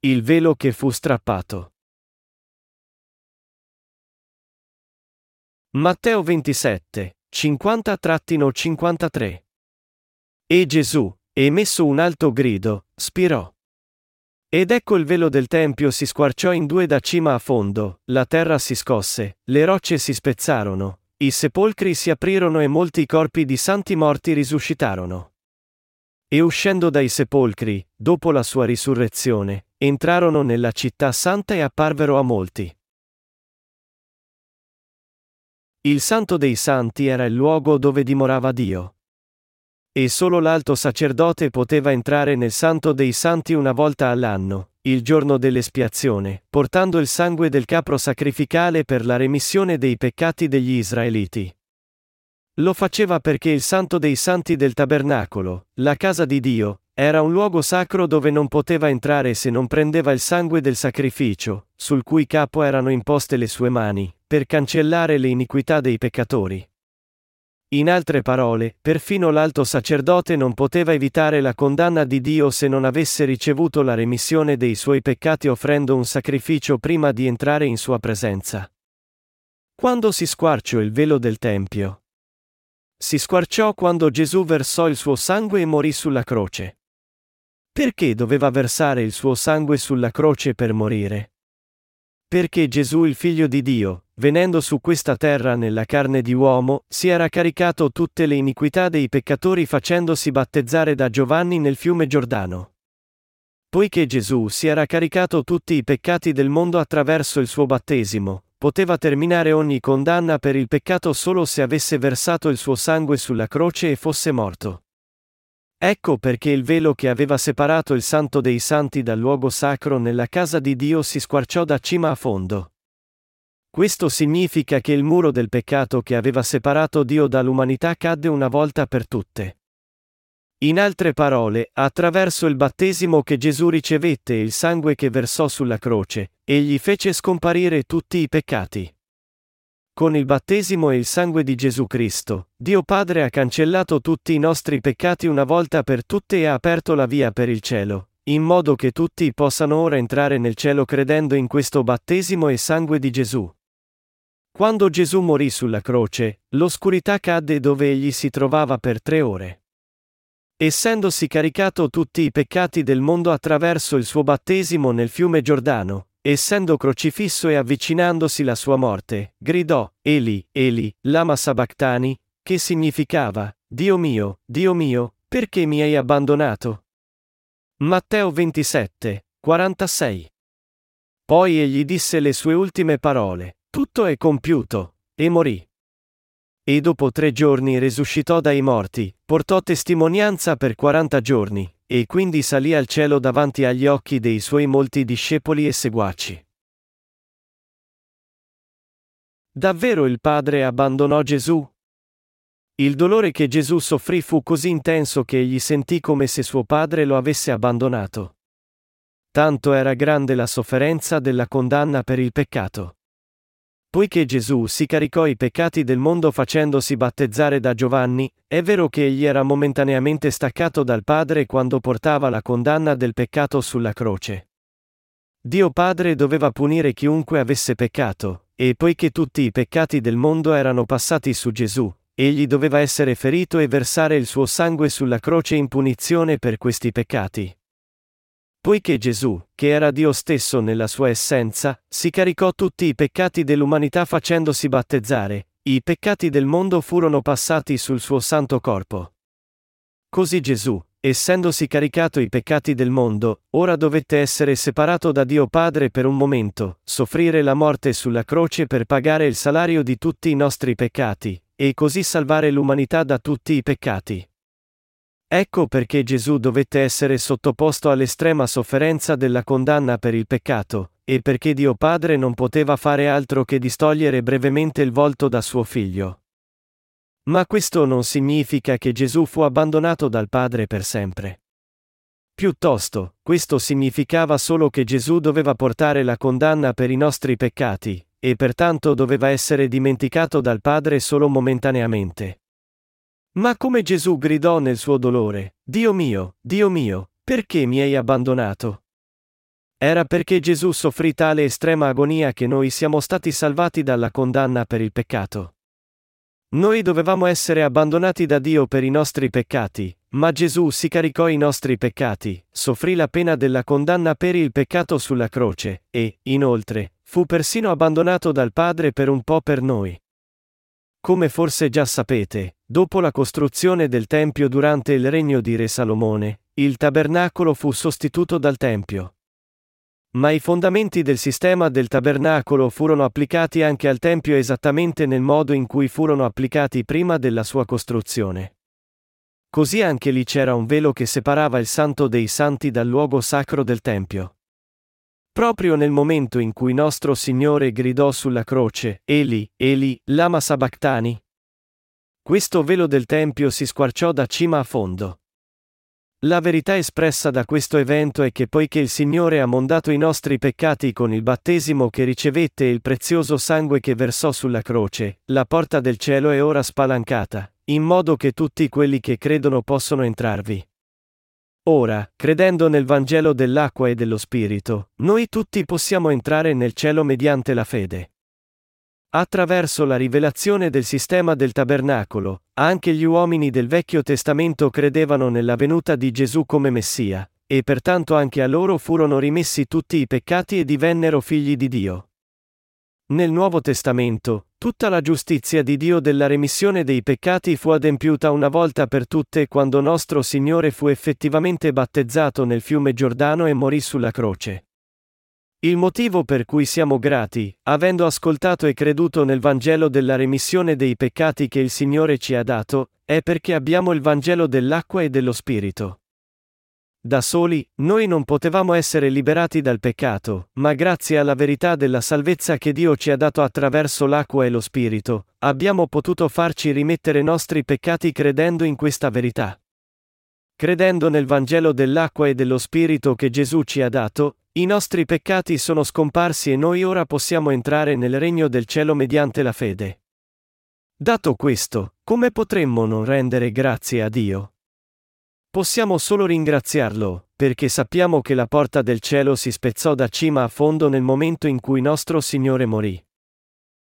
Il velo che fu strappato. Matteo 27, 50-53. E Gesù, emesso un alto grido, spirò. Ed ecco il velo del tempio si squarciò in due da cima a fondo, la terra si scosse, le rocce si spezzarono, i sepolcri si aprirono e molti corpi di santi morti risuscitarono. E uscendo dai sepolcri, dopo la sua risurrezione, entrarono nella città santa e apparvero a molti. Il Santo dei Santi era il luogo dove dimorava Dio. E solo l'alto sacerdote poteva entrare nel Santo dei Santi una volta all'anno, il giorno dell'espiazione, portando il sangue del capro sacrificale per la remissione dei peccati degli israeliti. Lo faceva perché il Santo dei Santi del Tabernacolo, la casa di Dio, era un luogo sacro dove non poteva entrare se non prendeva il sangue del sacrificio, sul cui capo erano imposte le sue mani, per cancellare le iniquità dei peccatori. In altre parole, perfino l'alto sacerdote non poteva evitare la condanna di Dio se non avesse ricevuto la remissione dei suoi peccati offrendo un sacrificio prima di entrare in sua presenza. Quando si squarciò il velo del Tempio, si squarciò quando Gesù versò il suo sangue e morì sulla croce. Perché doveva versare il suo sangue sulla croce per morire? Perché Gesù il figlio di Dio, venendo su questa terra nella carne di uomo, si era caricato tutte le iniquità dei peccatori facendosi battezzare da Giovanni nel fiume Giordano. Poiché Gesù si era caricato tutti i peccati del mondo attraverso il suo battesimo, poteva terminare ogni condanna per il peccato solo se avesse versato il suo sangue sulla croce e fosse morto. Ecco perché il velo che aveva separato il santo dei santi dal luogo sacro nella casa di Dio si squarciò da cima a fondo. Questo significa che il muro del peccato che aveva separato Dio dall'umanità cadde una volta per tutte. In altre parole, attraverso il battesimo che Gesù ricevette e il sangue che versò sulla croce, egli fece scomparire tutti i peccati. Con il battesimo e il sangue di Gesù Cristo, Dio Padre ha cancellato tutti i nostri peccati una volta per tutte e ha aperto la via per il cielo, in modo che tutti possano ora entrare nel cielo credendo in questo battesimo e sangue di Gesù. Quando Gesù morì sulla croce, l'oscurità cadde dove egli si trovava per tre ore. Essendosi caricato tutti i peccati del mondo attraverso il suo battesimo nel fiume Giordano, essendo crocifisso e avvicinandosi la sua morte, gridò, Eli, Eli, lama sabachthani, che significava, Dio mio, Dio mio, perché mi hai abbandonato? Matteo 27, 46. Poi egli disse le sue ultime parole, tutto è compiuto, e morì e dopo tre giorni risuscitò dai morti, portò testimonianza per quaranta giorni, e quindi salì al cielo davanti agli occhi dei suoi molti discepoli e seguaci. Davvero il Padre abbandonò Gesù? Il dolore che Gesù soffrì fu così intenso che egli sentì come se suo Padre lo avesse abbandonato. Tanto era grande la sofferenza della condanna per il peccato. Poiché Gesù si caricò i peccati del mondo facendosi battezzare da Giovanni, è vero che egli era momentaneamente staccato dal Padre quando portava la condanna del peccato sulla croce. Dio Padre doveva punire chiunque avesse peccato, e poiché tutti i peccati del mondo erano passati su Gesù, egli doveva essere ferito e versare il suo sangue sulla croce in punizione per questi peccati. Poiché Gesù, che era Dio stesso nella sua essenza, si caricò tutti i peccati dell'umanità facendosi battezzare, i peccati del mondo furono passati sul suo santo corpo. Così Gesù, essendosi caricato i peccati del mondo, ora dovette essere separato da Dio Padre per un momento, soffrire la morte sulla croce per pagare il salario di tutti i nostri peccati, e così salvare l'umanità da tutti i peccati. Ecco perché Gesù dovette essere sottoposto all'estrema sofferenza della condanna per il peccato, e perché Dio Padre non poteva fare altro che distogliere brevemente il volto da suo figlio. Ma questo non significa che Gesù fu abbandonato dal Padre per sempre. Piuttosto, questo significava solo che Gesù doveva portare la condanna per i nostri peccati, e pertanto doveva essere dimenticato dal Padre solo momentaneamente. Ma come Gesù gridò nel suo dolore, Dio mio, Dio mio, perché mi hai abbandonato? Era perché Gesù soffrì tale estrema agonia che noi siamo stati salvati dalla condanna per il peccato. Noi dovevamo essere abbandonati da Dio per i nostri peccati, ma Gesù si caricò i nostri peccati, soffrì la pena della condanna per il peccato sulla croce, e, inoltre, fu persino abbandonato dal Padre per un po' per noi. Come forse già sapete, dopo la costruzione del Tempio durante il regno di Re Salomone, il tabernacolo fu sostituto dal Tempio. Ma i fondamenti del sistema del tabernacolo furono applicati anche al Tempio esattamente nel modo in cui furono applicati prima della sua costruzione. Così anche lì c'era un velo che separava il santo dei santi dal luogo sacro del Tempio. Proprio nel momento in cui nostro Signore gridò sulla croce, Eli, Eli, lama sabachthani. Questo velo del Tempio si squarciò da cima a fondo. La verità espressa da questo evento è che poiché il Signore ha mondato i nostri peccati con il battesimo che ricevette e il prezioso sangue che versò sulla croce, la porta del cielo è ora spalancata, in modo che tutti quelli che credono possono entrarvi. Ora, credendo nel Vangelo dell'acqua e dello Spirito, noi tutti possiamo entrare nel cielo mediante la fede. Attraverso la rivelazione del sistema del tabernacolo, anche gli uomini del Vecchio Testamento credevano nella venuta di Gesù come Messia, e pertanto anche a loro furono rimessi tutti i peccati e divennero figli di Dio. Nel Nuovo Testamento, tutta la giustizia di Dio della remissione dei peccati fu adempiuta una volta per tutte quando nostro Signore fu effettivamente battezzato nel fiume Giordano e morì sulla croce. Il motivo per cui siamo grati, avendo ascoltato e creduto nel Vangelo della remissione dei peccati che il Signore ci ha dato, è perché abbiamo il Vangelo dell'acqua e dello Spirito. Da soli, noi non potevamo essere liberati dal peccato, ma grazie alla verità della salvezza che Dio ci ha dato attraverso l'acqua e lo Spirito, abbiamo potuto farci rimettere nostri peccati credendo in questa verità. Credendo nel Vangelo dell'acqua e dello Spirito che Gesù ci ha dato, i nostri peccati sono scomparsi e noi ora possiamo entrare nel regno del cielo mediante la fede. Dato questo, come potremmo non rendere grazie a Dio? Possiamo solo ringraziarlo, perché sappiamo che la porta del cielo si spezzò da cima a fondo nel momento in cui nostro Signore morì.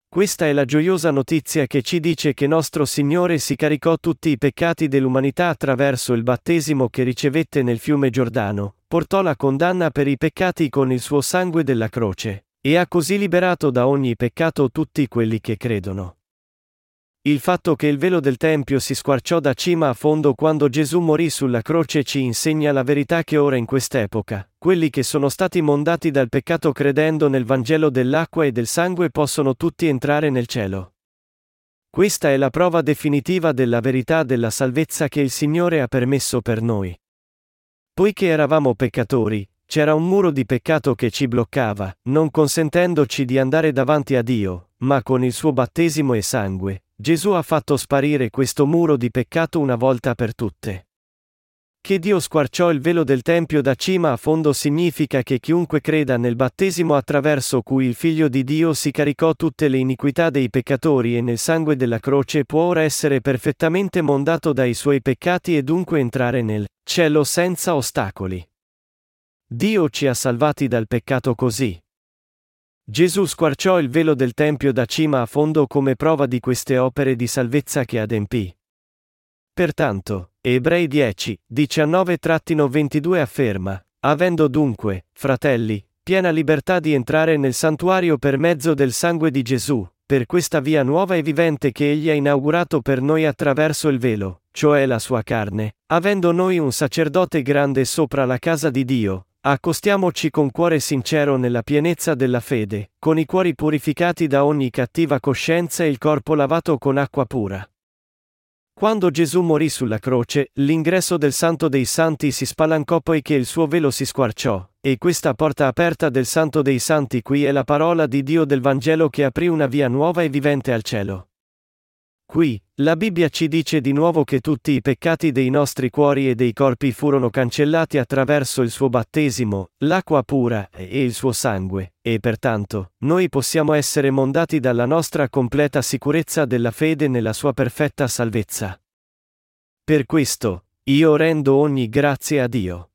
Questa è la gioiosa notizia che ci dice che nostro Signore si caricò tutti i peccati dell'umanità attraverso il battesimo che ricevette nel fiume Giordano, portò la condanna per i peccati con il suo sangue della croce, e ha così liberato da ogni peccato tutti quelli che credono. Il fatto che il velo del Tempio si squarciò da cima a fondo quando Gesù morì sulla croce ci insegna la verità che ora in quest'epoca, quelli che sono stati mondati dal peccato credendo nel Vangelo dell'acqua e del sangue possono tutti entrare nel cielo. Questa è la prova definitiva della verità della salvezza che il Signore ha permesso per noi. Poiché eravamo peccatori, c'era un muro di peccato che ci bloccava, non consentendoci di andare davanti a Dio, ma con il suo battesimo e sangue, Gesù ha fatto sparire questo muro di peccato una volta per tutte. Che Dio squarciò il velo del Tempio da cima a fondo significa che chiunque creda nel battesimo attraverso cui il Figlio di Dio si caricò tutte le iniquità dei peccatori e nel sangue della croce può ora essere perfettamente mondato dai suoi peccati e dunque entrare nel cielo senza ostacoli. Dio ci ha salvati dal peccato così. Gesù squarciò il velo del Tempio da cima a fondo come prova di queste opere di salvezza che adempì. Pertanto, Ebrei 10, 19-22 afferma, avendo dunque, fratelli, piena libertà di entrare nel santuario per mezzo del sangue di Gesù, per questa via nuova e vivente che egli ha inaugurato per noi attraverso il velo, cioè la sua carne, avendo noi un sacerdote grande sopra la casa di Dio, Accostiamoci con cuore sincero nella pienezza della fede, con i cuori purificati da ogni cattiva coscienza e il corpo lavato con acqua pura. Quando Gesù morì sulla croce, l'ingresso del Santo dei Santi si spalancò poiché il suo velo si squarciò, e questa porta aperta del Santo dei Santi qui è la parola di Dio del Vangelo che aprì una via nuova e vivente al cielo. Qui, la Bibbia ci dice di nuovo che tutti i peccati dei nostri cuori e dei corpi furono cancellati attraverso il suo battesimo, l'acqua pura e il suo sangue, e pertanto, noi possiamo essere mondati dalla nostra completa sicurezza della fede nella sua perfetta salvezza. Per questo, io rendo ogni grazie a Dio.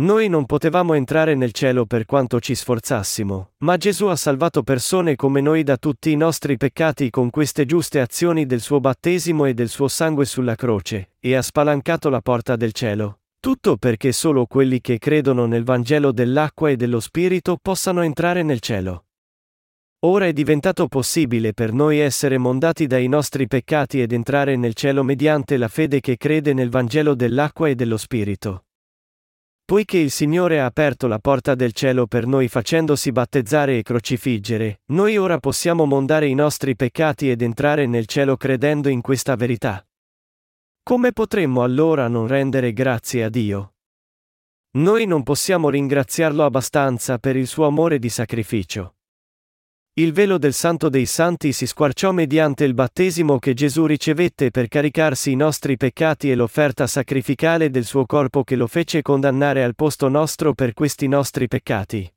Noi non potevamo entrare nel cielo per quanto ci sforzassimo, ma Gesù ha salvato persone come noi da tutti i nostri peccati con queste giuste azioni del suo battesimo e del suo sangue sulla croce, e ha spalancato la porta del cielo. Tutto perché solo quelli che credono nel Vangelo dell'acqua e dello Spirito possano entrare nel cielo. Ora è diventato possibile per noi essere mondati dai nostri peccati ed entrare nel cielo mediante la fede che crede nel Vangelo dell'acqua e dello Spirito. Poiché il Signore ha aperto la porta del cielo per noi facendosi battezzare e crocifiggere, noi ora possiamo mondare i nostri peccati ed entrare nel cielo credendo in questa verità. Come potremmo allora non rendere grazie a Dio? Noi non possiamo ringraziarlo abbastanza per il suo amore di sacrificio. Il velo del Santo dei Santi si squarciò mediante il battesimo che Gesù ricevette per caricarsi i nostri peccati e l'offerta sacrificale del suo corpo che lo fece condannare al posto nostro per questi nostri peccati.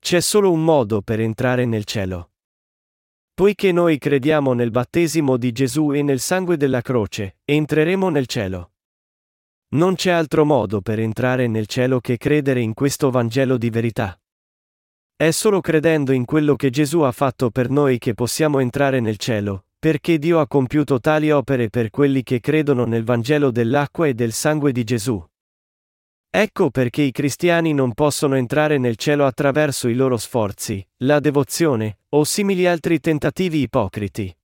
C'è solo un modo per entrare nel cielo. Poiché noi crediamo nel battesimo di Gesù e nel sangue della croce, entreremo nel cielo. Non c'è altro modo per entrare nel cielo che credere in questo Vangelo di verità. È solo credendo in quello che Gesù ha fatto per noi che possiamo entrare nel cielo, perché Dio ha compiuto tali opere per quelli che credono nel Vangelo dell'acqua e del sangue di Gesù. Ecco perché i cristiani non possono entrare nel cielo attraverso i loro sforzi, la devozione, o simili altri tentativi ipocriti.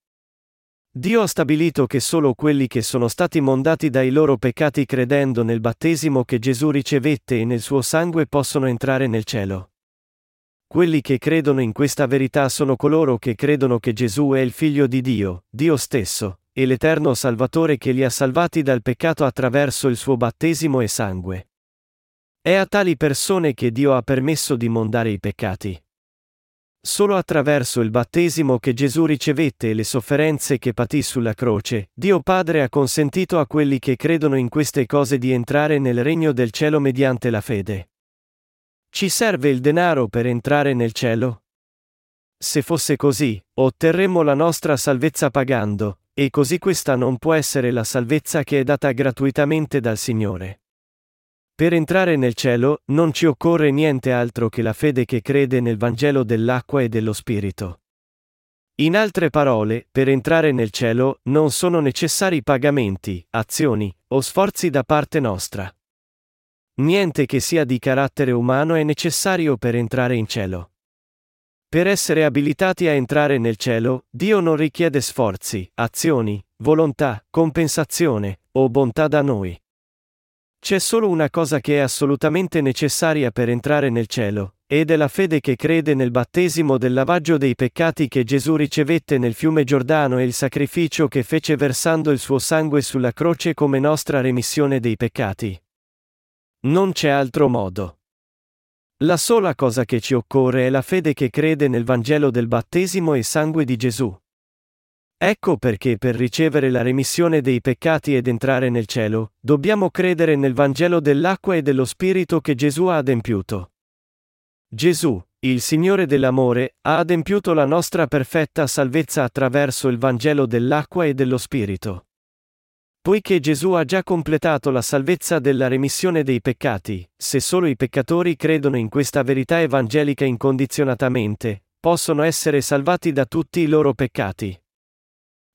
Dio ha stabilito che solo quelli che sono stati mondati dai loro peccati credendo nel battesimo che Gesù ricevette e nel suo sangue possono entrare nel cielo. Quelli che credono in questa verità sono coloro che credono che Gesù è il figlio di Dio, Dio stesso, e l'eterno Salvatore che li ha salvati dal peccato attraverso il suo battesimo e sangue. È a tali persone che Dio ha permesso di mondare i peccati. Solo attraverso il battesimo che Gesù ricevette e le sofferenze che patì sulla croce, Dio Padre ha consentito a quelli che credono in queste cose di entrare nel regno del cielo mediante la fede. Ci serve il denaro per entrare nel cielo? Se fosse così, otterremmo la nostra salvezza pagando, e così questa non può essere la salvezza che è data gratuitamente dal Signore. Per entrare nel cielo non ci occorre niente altro che la fede che crede nel Vangelo dell'acqua e dello Spirito. In altre parole, per entrare nel cielo non sono necessari pagamenti, azioni o sforzi da parte nostra. Niente che sia di carattere umano è necessario per entrare in cielo. Per essere abilitati a entrare nel cielo, Dio non richiede sforzi, azioni, volontà, compensazione o bontà da noi. C'è solo una cosa che è assolutamente necessaria per entrare nel cielo, ed è la fede che crede nel battesimo del lavaggio dei peccati che Gesù ricevette nel fiume Giordano e il sacrificio che fece versando il suo sangue sulla croce come nostra remissione dei peccati. Non c'è altro modo. La sola cosa che ci occorre è la fede che crede nel Vangelo del battesimo e sangue di Gesù. Ecco perché per ricevere la remissione dei peccati ed entrare nel cielo, dobbiamo credere nel Vangelo dell'acqua e dello Spirito che Gesù ha adempiuto. Gesù, il Signore dell'amore, ha adempiuto la nostra perfetta salvezza attraverso il Vangelo dell'acqua e dello Spirito. Poiché Gesù ha già completato la salvezza della remissione dei peccati, se solo i peccatori credono in questa verità evangelica incondizionatamente, possono essere salvati da tutti i loro peccati.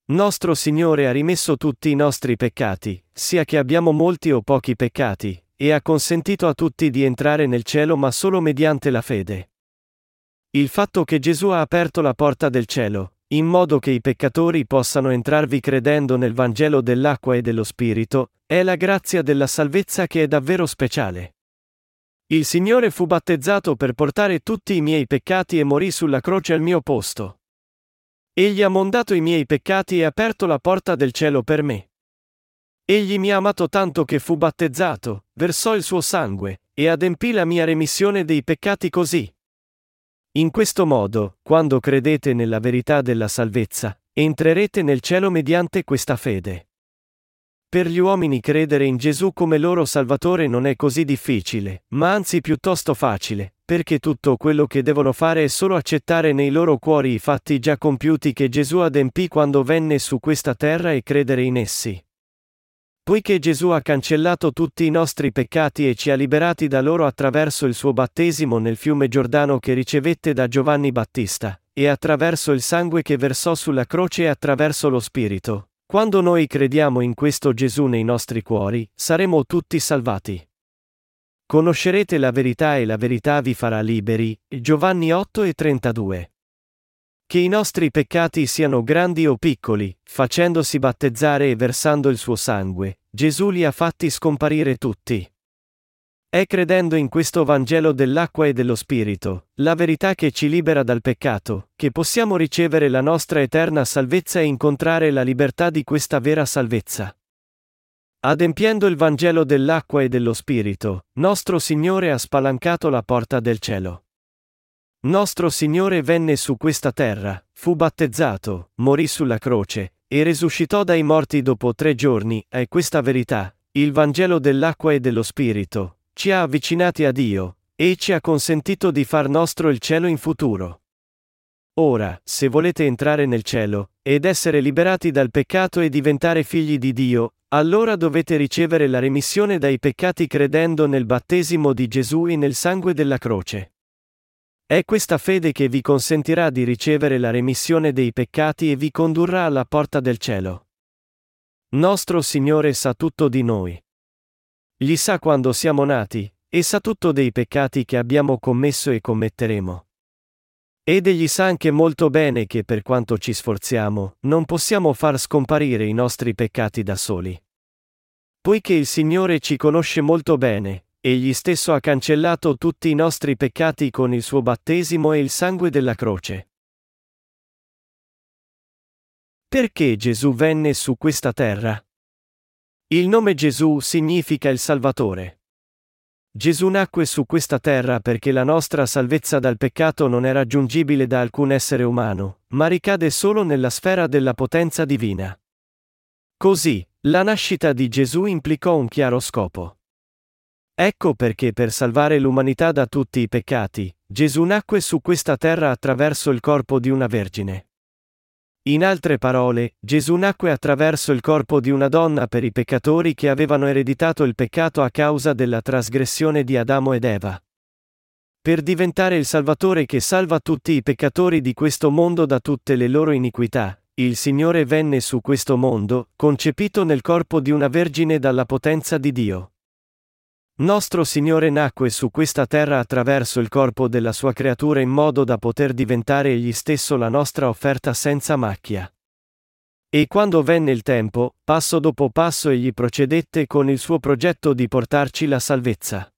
Nostro Signore ha rimesso tutti i nostri peccati, sia che abbiamo molti o pochi peccati, e ha consentito a tutti di entrare nel cielo ma solo mediante la fede. Il fatto che Gesù ha aperto la porta del cielo, in modo che i peccatori possano entrarvi credendo nel Vangelo dell'acqua e dello Spirito, è la grazia della salvezza che è davvero speciale. Il Signore fu battezzato per portare tutti i miei peccati e morì sulla croce al mio posto. Egli ha mondato i miei peccati e aperto la porta del cielo per me. Egli mi ha amato tanto che fu battezzato, versò il suo sangue, e adempì la mia remissione dei peccati così. In questo modo, quando credete nella verità della salvezza, entrerete nel cielo mediante questa fede. Per gli uomini credere in Gesù come loro Salvatore non è così difficile, ma anzi piuttosto facile, perché tutto quello che devono fare è solo accettare nei loro cuori i fatti già compiuti che Gesù adempì quando venne su questa terra e credere in essi. Poiché Gesù ha cancellato tutti i nostri peccati e ci ha liberati da loro attraverso il suo battesimo nel fiume Giordano che ricevette da Giovanni Battista, e attraverso il sangue che versò sulla croce e attraverso lo Spirito, quando noi crediamo in questo Gesù nei nostri cuori, saremo tutti salvati. Conoscerete la verità e la verità vi farà liberi. Giovanni 8 e 32. Che i nostri peccati siano grandi o piccoli, facendosi battezzare e versando il suo sangue, Gesù li ha fatti scomparire tutti. È credendo in questo Vangelo dell'acqua e dello Spirito, la verità che ci libera dal peccato, che possiamo ricevere la nostra eterna salvezza e incontrare la libertà di questa vera salvezza. Adempiendo il Vangelo dell'acqua e dello Spirito, nostro Signore ha spalancato la porta del cielo. Nostro Signore venne su questa terra, fu battezzato, morì sulla croce, e risuscitò dai morti dopo tre giorni, e questa verità, il Vangelo dell'acqua e dello Spirito, ci ha avvicinati a Dio, e ci ha consentito di far nostro il cielo in futuro. Ora, se volete entrare nel cielo, ed essere liberati dal peccato e diventare figli di Dio, allora dovete ricevere la remissione dai peccati credendo nel battesimo di Gesù e nel sangue della croce. È questa fede che vi consentirà di ricevere la remissione dei peccati e vi condurrà alla porta del cielo. Nostro Signore sa tutto di noi. Gli sa quando siamo nati, e sa tutto dei peccati che abbiamo commesso e commetteremo. Ed egli sa anche molto bene che per quanto ci sforziamo, non possiamo far scomparire i nostri peccati da soli. Poiché il Signore ci conosce molto bene, Egli stesso ha cancellato tutti i nostri peccati con il suo battesimo e il sangue della croce. Perché Gesù venne su questa terra? Il nome Gesù significa il Salvatore. Gesù nacque su questa terra perché la nostra salvezza dal peccato non è raggiungibile da alcun essere umano, ma ricade solo nella sfera della potenza divina. Così, la nascita di Gesù implicò un chiaro scopo. Ecco perché per salvare l'umanità da tutti i peccati, Gesù nacque su questa terra attraverso il corpo di una vergine. In altre parole, Gesù nacque attraverso il corpo di una donna per i peccatori che avevano ereditato il peccato a causa della trasgressione di Adamo ed Eva. Per diventare il Salvatore che salva tutti i peccatori di questo mondo da tutte le loro iniquità, il Signore venne su questo mondo, concepito nel corpo di una vergine dalla potenza di Dio. Nostro Signore nacque su questa terra attraverso il corpo della sua creatura in modo da poter diventare egli stesso la nostra offerta senza macchia. E quando venne il tempo, passo dopo passo egli procedette con il suo progetto di portarci la salvezza.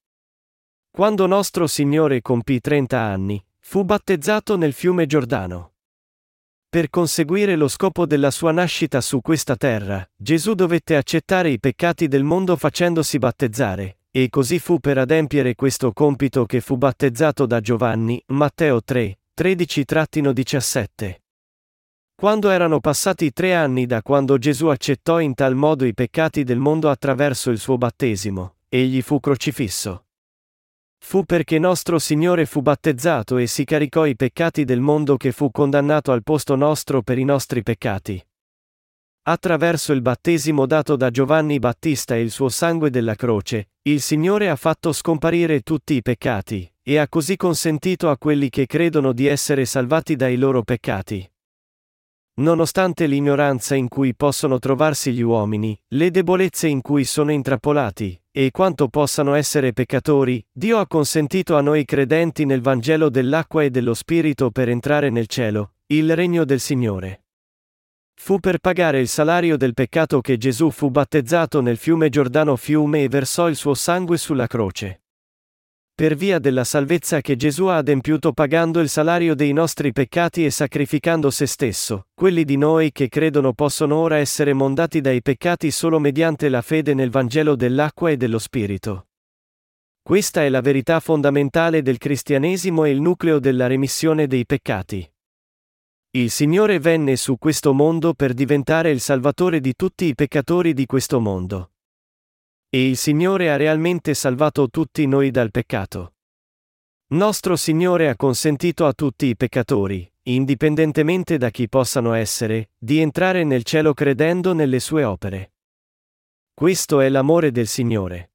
Quando nostro Signore compì 30 anni, fu battezzato nel fiume Giordano. Per conseguire lo scopo della sua nascita su questa terra, Gesù dovette accettare i peccati del mondo facendosi battezzare, e così fu per adempiere questo compito che fu battezzato da Giovanni, Matteo 3, 13-17. Quando erano passati tre anni da quando Gesù accettò in tal modo i peccati del mondo attraverso il suo battesimo, egli fu crocifisso. Fu perché nostro Signore fu battezzato e si caricò i peccati del mondo che fu condannato al posto nostro per i nostri peccati. Attraverso il battesimo dato da Giovanni Battista e il suo sangue della croce, il Signore ha fatto scomparire tutti i peccati, e ha così consentito a quelli che credono di essere salvati dai loro peccati. Nonostante l'ignoranza in cui possono trovarsi gli uomini, le debolezze in cui sono intrappolati, e quanto possano essere peccatori, Dio ha consentito a noi credenti nel Vangelo dell'acqua e dello Spirito per entrare nel cielo, il regno del Signore. Fu per pagare il salario del peccato che Gesù fu battezzato nel fiume Giordano fiume e versò il suo sangue sulla croce. Per via della salvezza che Gesù ha adempiuto pagando il salario dei nostri peccati e sacrificando se stesso, quelli di noi che credono possono ora essere mondati dai peccati solo mediante la fede nel Vangelo dell'acqua e dello Spirito. Questa è la verità fondamentale del cristianesimo e il nucleo della remissione dei peccati. Il Signore venne su questo mondo per diventare il Salvatore di tutti i peccatori di questo mondo. E il Signore ha realmente salvato tutti noi dal peccato. Nostro Signore ha consentito a tutti i peccatori, indipendentemente da chi possano essere, di entrare nel cielo credendo nelle sue opere. Questo è l'amore del Signore.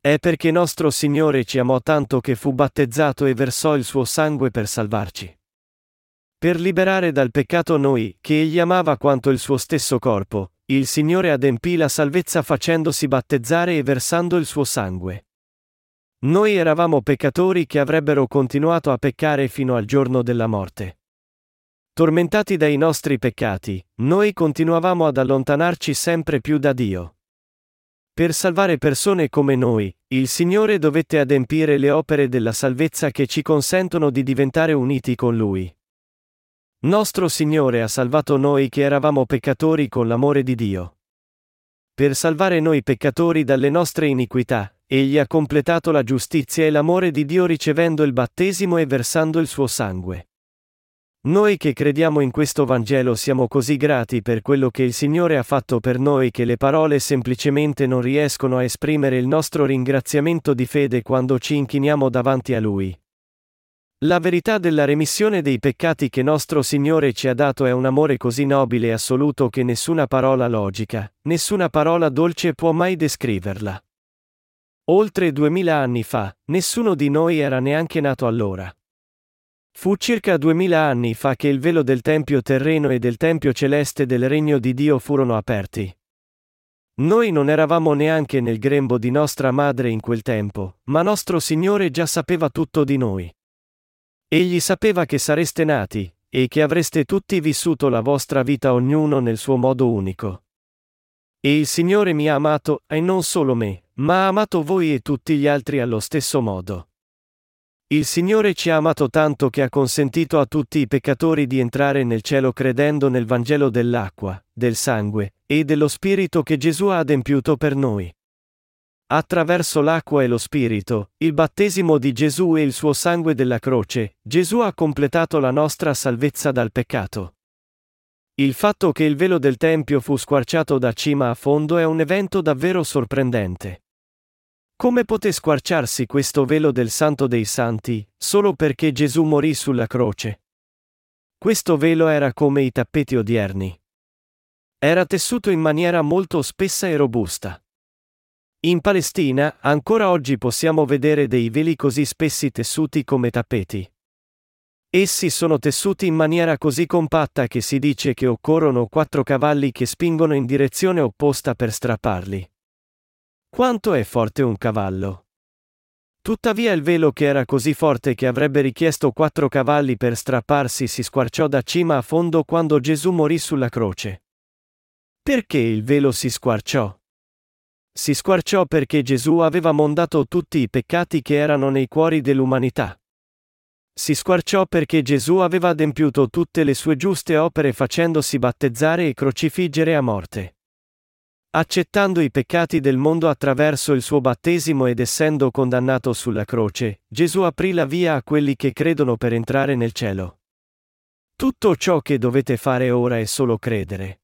È perché nostro Signore ci amò tanto che fu battezzato e versò il suo sangue per salvarci. Per liberare dal peccato noi, che egli amava quanto il suo stesso corpo, il Signore adempì la salvezza facendosi battezzare e versando il suo sangue. Noi eravamo peccatori che avrebbero continuato a peccare fino al giorno della morte. Tormentati dai nostri peccati, noi continuavamo ad allontanarci sempre più da Dio. Per salvare persone come noi, il Signore dovette adempiere le opere della salvezza che ci consentono di diventare uniti con Lui. Nostro Signore ha salvato noi che eravamo peccatori con l'amore di Dio. Per salvare noi peccatori dalle nostre iniquità, Egli ha completato la giustizia e l'amore di Dio ricevendo il battesimo e versando il suo sangue. Noi che crediamo in questo Vangelo siamo così grati per quello che il Signore ha fatto per noi che le parole semplicemente non riescono a esprimere il nostro ringraziamento di fede quando ci inchiniamo davanti a Lui. La verità della remissione dei peccati che nostro Signore ci ha dato è un amore così nobile e assoluto che nessuna parola logica, nessuna parola dolce può mai descriverla. Oltre duemila anni fa, nessuno di noi era neanche nato allora. Fu circa duemila anni fa che il velo del Tempio terreno e del Tempio celeste del Regno di Dio furono aperti. Noi non eravamo neanche nel grembo di nostra madre in quel tempo, ma nostro Signore già sapeva tutto di noi. Egli sapeva che sareste nati, e che avreste tutti vissuto la vostra vita ognuno nel suo modo unico. E il Signore mi ha amato, e non solo me, ma ha amato voi e tutti gli altri allo stesso modo. Il Signore ci ha amato tanto che ha consentito a tutti i peccatori di entrare nel cielo credendo nel Vangelo dell'acqua, del sangue e dello Spirito che Gesù ha adempiuto per noi. Attraverso l'acqua e lo Spirito, il battesimo di Gesù e il suo sangue della croce, Gesù ha completato la nostra salvezza dal peccato. Il fatto che il velo del Tempio fu squarciato da cima a fondo è un evento davvero sorprendente. Come poté squarciarsi questo velo del Santo dei Santi, solo perché Gesù morì sulla croce? Questo velo era come i tappeti odierni. Era tessuto in maniera molto spessa e robusta. In Palestina, ancora oggi possiamo vedere dei veli così spessi tessuti come tappeti. Essi sono tessuti in maniera così compatta che si dice che occorrono quattro cavalli che spingono in direzione opposta per strapparli. Quanto è forte un cavallo? Tuttavia il velo che era così forte che avrebbe richiesto quattro cavalli per strapparsi si squarciò da cima a fondo quando Gesù morì sulla croce. Perché il velo si squarciò? Si squarciò perché Gesù aveva mondato tutti i peccati che erano nei cuori dell'umanità. Si squarciò perché Gesù aveva adempiuto tutte le sue giuste opere facendosi battezzare e crocifiggere a morte. Accettando i peccati del mondo attraverso il suo battesimo ed essendo condannato sulla croce, Gesù aprì la via a quelli che credono per entrare nel cielo. Tutto ciò che dovete fare ora è solo credere.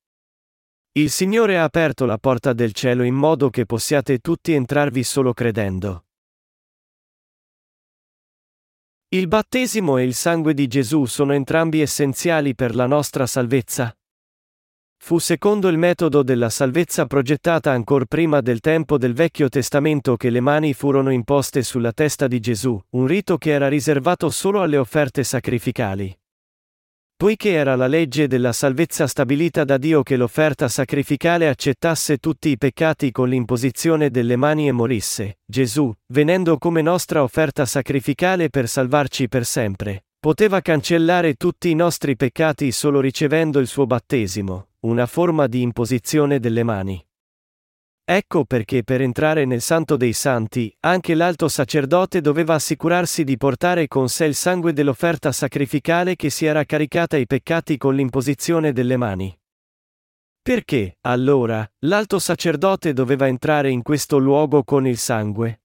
Il Signore ha aperto la porta del cielo in modo che possiate tutti entrarvi solo credendo. Il battesimo e il sangue di Gesù sono entrambi essenziali per la nostra salvezza. Fu secondo il metodo della salvezza progettata ancor prima del tempo del Vecchio Testamento che le mani furono imposte sulla testa di Gesù, un rito che era riservato solo alle offerte sacrificali. Poiché era la legge della salvezza stabilita da Dio che l'offerta sacrificale accettasse tutti i peccati con l'imposizione delle mani e morisse, Gesù, venendo come nostra offerta sacrificale per salvarci per sempre, poteva cancellare tutti i nostri peccati solo ricevendo il suo battesimo, una forma di imposizione delle mani. Ecco perché per entrare nel Santo dei Santi, anche l'alto sacerdote doveva assicurarsi di portare con sé il sangue dell'offerta sacrificale che si era caricata ai peccati con l'imposizione delle mani. Perché, allora, l'alto sacerdote doveva entrare in questo luogo con il sangue?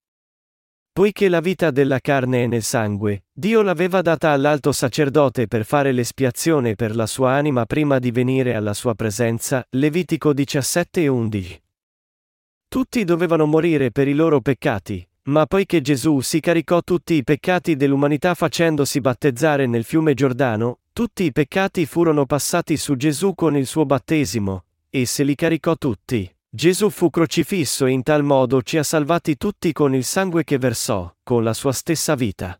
Poiché la vita della carne è nel sangue, Dio l'aveva data all'alto sacerdote per fare l'espiazione per la sua anima prima di venire alla sua presenza, Levitico 17 e 11. Tutti dovevano morire per i loro peccati, ma poiché Gesù si caricò tutti i peccati dell'umanità facendosi battezzare nel fiume Giordano, tutti i peccati furono passati su Gesù con il suo battesimo, e se li caricò tutti. Gesù fu crocifisso e in tal modo ci ha salvati tutti con il sangue che versò, con la sua stessa vita.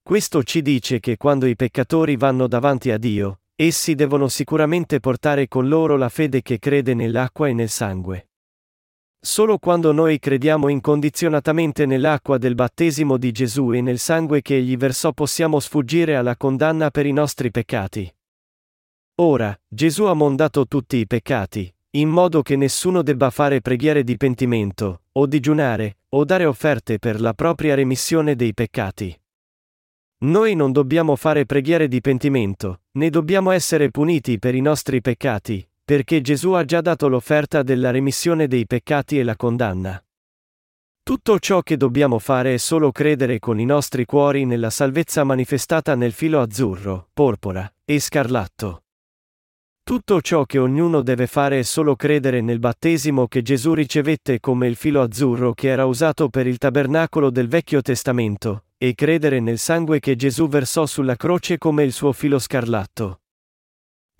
Questo ci dice che quando i peccatori vanno davanti a Dio, essi devono sicuramente portare con loro la fede che crede nell'acqua e nel sangue. Solo quando noi crediamo incondizionatamente nell'acqua del battesimo di Gesù e nel sangue che egli versò possiamo sfuggire alla condanna per i nostri peccati. Ora, Gesù ha mondato tutti i peccati, in modo che nessuno debba fare preghiere di pentimento, o digiunare, o dare offerte per la propria remissione dei peccati. Noi non dobbiamo fare preghiere di pentimento, né dobbiamo essere puniti per i nostri peccati, perché Gesù ha già dato l'offerta della remissione dei peccati e la condanna. Tutto ciò che dobbiamo fare è solo credere con i nostri cuori nella salvezza manifestata nel filo azzurro, porpora e scarlatto. Tutto ciò che ognuno deve fare è solo credere nel battesimo che Gesù ricevette come il filo azzurro che era usato per il tabernacolo del Vecchio Testamento, e credere nel sangue che Gesù versò sulla croce come il suo filo scarlatto.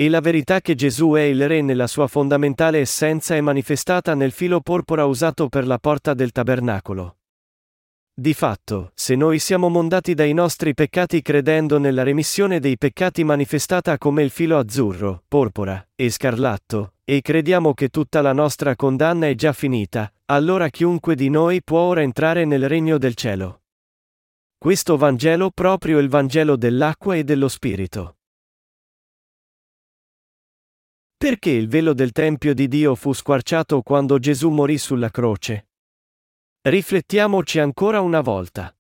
E la verità che Gesù è il Re nella sua fondamentale essenza è manifestata nel filo porpora usato per la porta del tabernacolo. Di fatto, se noi siamo mondati dai nostri peccati credendo nella remissione dei peccati manifestata come il filo azzurro, porpora e scarlatto, e crediamo che tutta la nostra condanna è già finita, allora chiunque di noi può ora entrare nel regno del cielo. Questo Vangelo proprio il Vangelo dell'acqua e dello Spirito. Perché il velo del Tempio di Dio fu squarciato quando Gesù morì sulla croce? Riflettiamoci ancora una volta.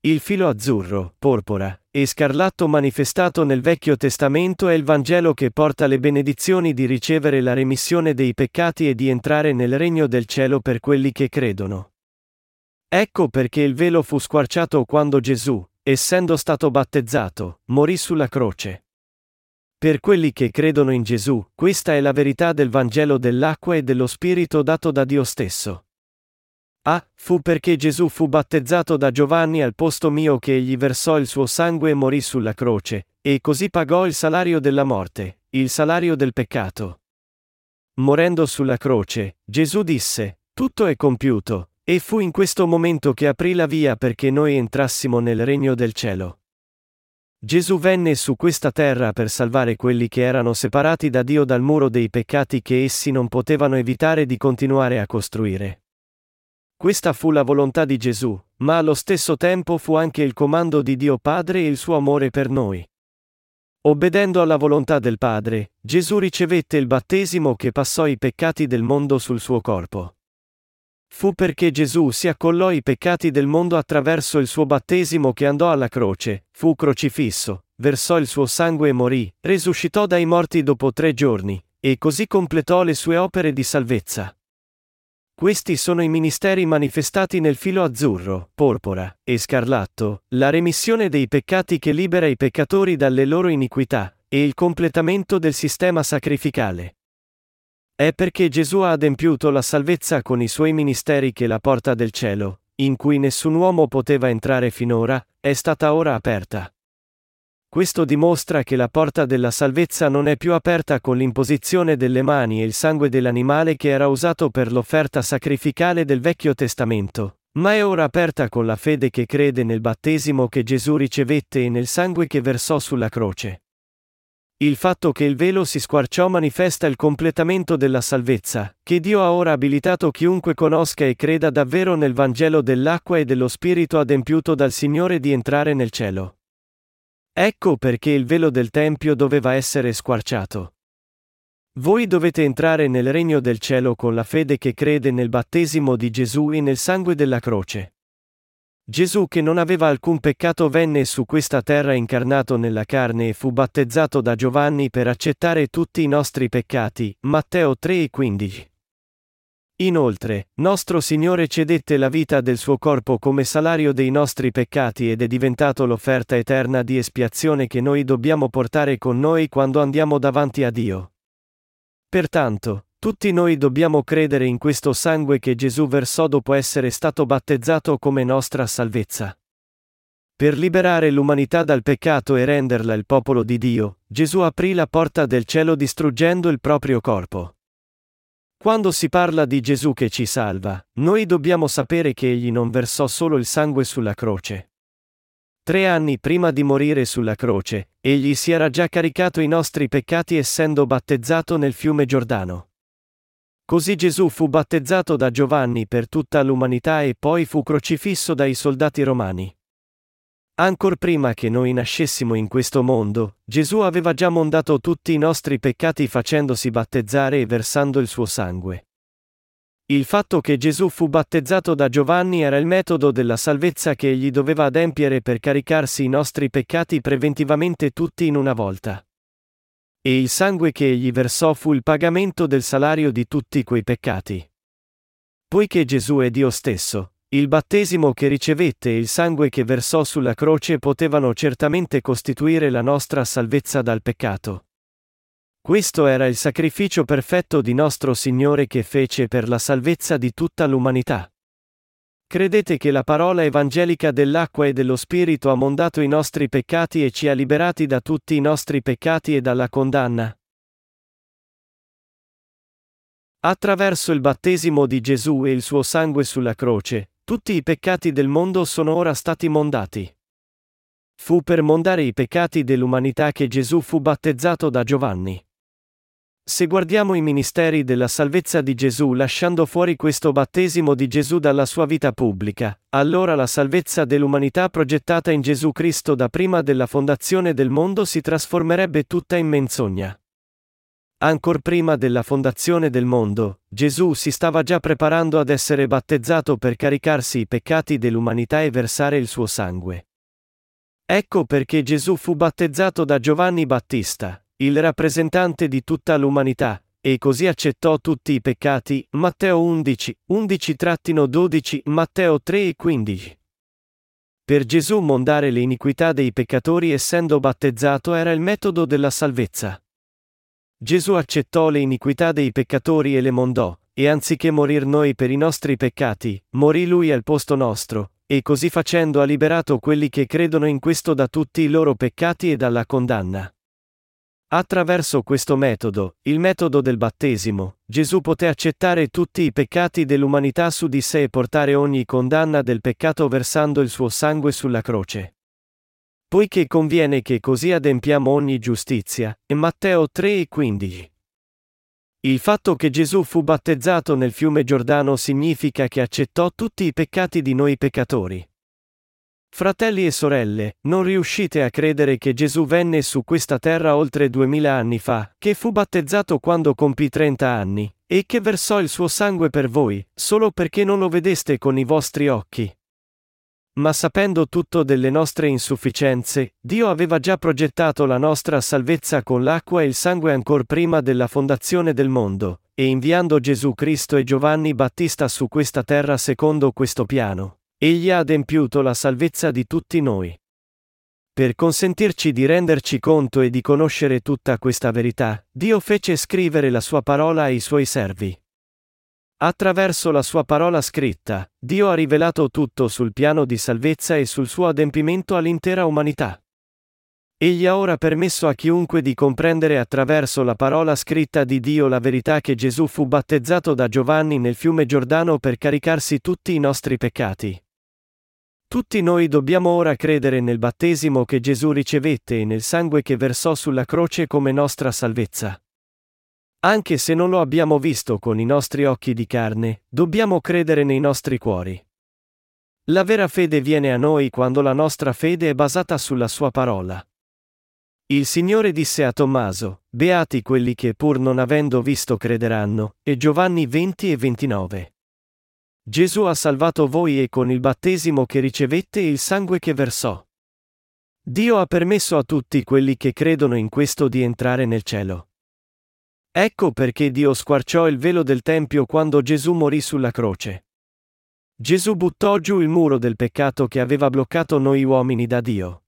Il filo azzurro, porpora e scarlatto manifestato nel Vecchio Testamento è il Vangelo che porta le benedizioni di ricevere la remissione dei peccati e di entrare nel regno del cielo per quelli che credono. Ecco perché il velo fu squarciato quando Gesù, essendo stato battezzato, morì sulla croce. Per quelli che credono in Gesù, questa è la verità del Vangelo dell'acqua e dello Spirito dato da Dio stesso. Ah, fu perché Gesù fu battezzato da Giovanni al posto mio che egli versò il suo sangue e morì sulla croce, e così pagò il salario della morte, il salario del peccato. Morendo sulla croce, Gesù disse, Tutto è compiuto, e fu in questo momento che aprì la via perché noi entrassimo nel regno del cielo. Gesù venne su questa terra per salvare quelli che erano separati da Dio dal muro dei peccati che essi non potevano evitare di continuare a costruire. Questa fu la volontà di Gesù, ma allo stesso tempo fu anche il comando di Dio Padre e il suo amore per noi. Obbedendo alla volontà del Padre, Gesù ricevette il battesimo che passò i peccati del mondo sul suo corpo. Fu perché Gesù si accollò i peccati del mondo attraverso il suo battesimo che andò alla croce, fu crocifisso, versò il suo sangue e morì, risuscitò dai morti dopo tre giorni, e così completò le sue opere di salvezza. Questi sono i ministeri manifestati nel filo azzurro, porpora e scarlatto, la remissione dei peccati che libera i peccatori dalle loro iniquità, e il completamento del sistema sacrificale. È perché Gesù ha adempiuto la salvezza con i suoi ministeri che la porta del cielo, in cui nessun uomo poteva entrare finora, è stata ora aperta. Questo dimostra che la porta della salvezza non è più aperta con l'imposizione delle mani e il sangue dell'animale che era usato per l'offerta sacrificale del Vecchio Testamento, ma è ora aperta con la fede che crede nel battesimo che Gesù ricevette e nel sangue che versò sulla croce. Il fatto che il velo si squarciò manifesta il completamento della salvezza, che Dio ha ora abilitato chiunque conosca e creda davvero nel Vangelo dell'acqua e dello Spirito adempiuto dal Signore di entrare nel cielo. Ecco perché il velo del Tempio doveva essere squarciato. Voi dovete entrare nel regno del cielo con la fede che crede nel battesimo di Gesù e nel sangue della croce. Gesù che non aveva alcun peccato venne su questa terra incarnato nella carne e fu battezzato da Giovanni per accettare tutti i nostri peccati. Matteo 3 e 15. Inoltre, nostro Signore cedette la vita del suo corpo come salario dei nostri peccati ed è diventato l'offerta eterna di espiazione che noi dobbiamo portare con noi quando andiamo davanti a Dio. Pertanto, tutti noi dobbiamo credere in questo sangue che Gesù versò dopo essere stato battezzato come nostra salvezza. Per liberare l'umanità dal peccato e renderla il popolo di Dio, Gesù aprì la porta del cielo distruggendo il proprio corpo. Quando si parla di Gesù che ci salva, noi dobbiamo sapere che egli non versò solo il sangue sulla croce. Tre anni prima di morire sulla croce, egli si era già caricato i nostri peccati essendo battezzato nel fiume Giordano. Così Gesù fu battezzato da Giovanni per tutta l'umanità e poi fu crocifisso dai soldati romani. Ancor prima che noi nascessimo in questo mondo, Gesù aveva già mondato tutti i nostri peccati facendosi battezzare e versando il suo sangue. Il fatto che Gesù fu battezzato da Giovanni era il metodo della salvezza che egli doveva adempiere per caricarsi i nostri peccati preventivamente tutti in una volta. E il sangue che egli versò fu il pagamento del salario di tutti quei peccati. Poiché Gesù è Dio stesso, il battesimo che ricevette e il sangue che versò sulla croce potevano certamente costituire la nostra salvezza dal peccato. Questo era il sacrificio perfetto di nostro Signore che fece per la salvezza di tutta l'umanità. Credete che la parola evangelica dell'acqua e dello Spirito ha mondato i nostri peccati e ci ha liberati da tutti i nostri peccati e dalla condanna? Attraverso il battesimo di Gesù e il suo sangue sulla croce, tutti i peccati del mondo sono ora stati mondati. Fu per mondare i peccati dell'umanità che Gesù fu battezzato da Giovanni. Se guardiamo i ministeri della salvezza di Gesù lasciando fuori questo battesimo di Gesù dalla sua vita pubblica, allora la salvezza dell'umanità progettata in Gesù Cristo da prima della fondazione del mondo si trasformerebbe tutta in menzogna. Ancor prima della fondazione del mondo, Gesù si stava già preparando ad essere battezzato per caricarsi i peccati dell'umanità e versare il suo sangue. Ecco perché Gesù fu battezzato da Giovanni Battista, il rappresentante di tutta l'umanità, e così accettò tutti i peccati, Matteo 11, 11-12, Matteo 3 e 15. Per Gesù mondare le iniquità dei peccatori essendo battezzato era il metodo della salvezza. Gesù accettò le iniquità dei peccatori e le mondò, e anziché morir noi per i nostri peccati, morì lui al posto nostro, e così facendo ha liberato quelli che credono in questo da tutti i loro peccati e dalla condanna. Attraverso questo metodo, il metodo del battesimo, Gesù poté accettare tutti i peccati dell'umanità su di sé e portare ogni condanna del peccato versando il suo sangue sulla croce. Poiché conviene che così adempiamo ogni giustizia, e Matteo 3 e 15. Il fatto che Gesù fu battezzato nel fiume Giordano significa che accettò tutti i peccati di noi peccatori. Fratelli e sorelle, non riuscite a credere che Gesù venne su questa terra oltre duemila anni fa, che fu battezzato quando compì 30 anni, e che versò il suo sangue per voi, solo perché non lo vedeste con i vostri occhi. Ma sapendo tutto delle nostre insufficienze, Dio aveva già progettato la nostra salvezza con l'acqua e il sangue ancor prima della fondazione del mondo, e inviando Gesù Cristo e Giovanni Battista su questa terra secondo questo piano. Egli ha adempiuto la salvezza di tutti noi. Per consentirci di renderci conto e di conoscere tutta questa verità, Dio fece scrivere la sua parola ai suoi servi. Attraverso la sua parola scritta, Dio ha rivelato tutto sul piano di salvezza e sul suo adempimento all'intera umanità. Egli ha ora permesso a chiunque di comprendere attraverso la parola scritta di Dio la verità che Gesù fu battezzato da Giovanni nel fiume Giordano per caricarsi tutti i nostri peccati. Tutti noi dobbiamo ora credere nel battesimo che Gesù ricevette e nel sangue che versò sulla croce come nostra salvezza. Anche se non lo abbiamo visto con i nostri occhi di carne, dobbiamo credere nei nostri cuori. La vera fede viene a noi quando la nostra fede è basata sulla sua parola. Il Signore disse a Tommaso, Beati quelli che pur non avendo visto crederanno, e Giovanni 20 e 29. Gesù ha salvato voi e con il battesimo che ricevette e il sangue che versò. Dio ha permesso a tutti quelli che credono in questo di entrare nel cielo. Ecco perché Dio squarciò il velo del Tempio quando Gesù morì sulla croce. Gesù buttò giù il muro del peccato che aveva bloccato noi uomini da Dio.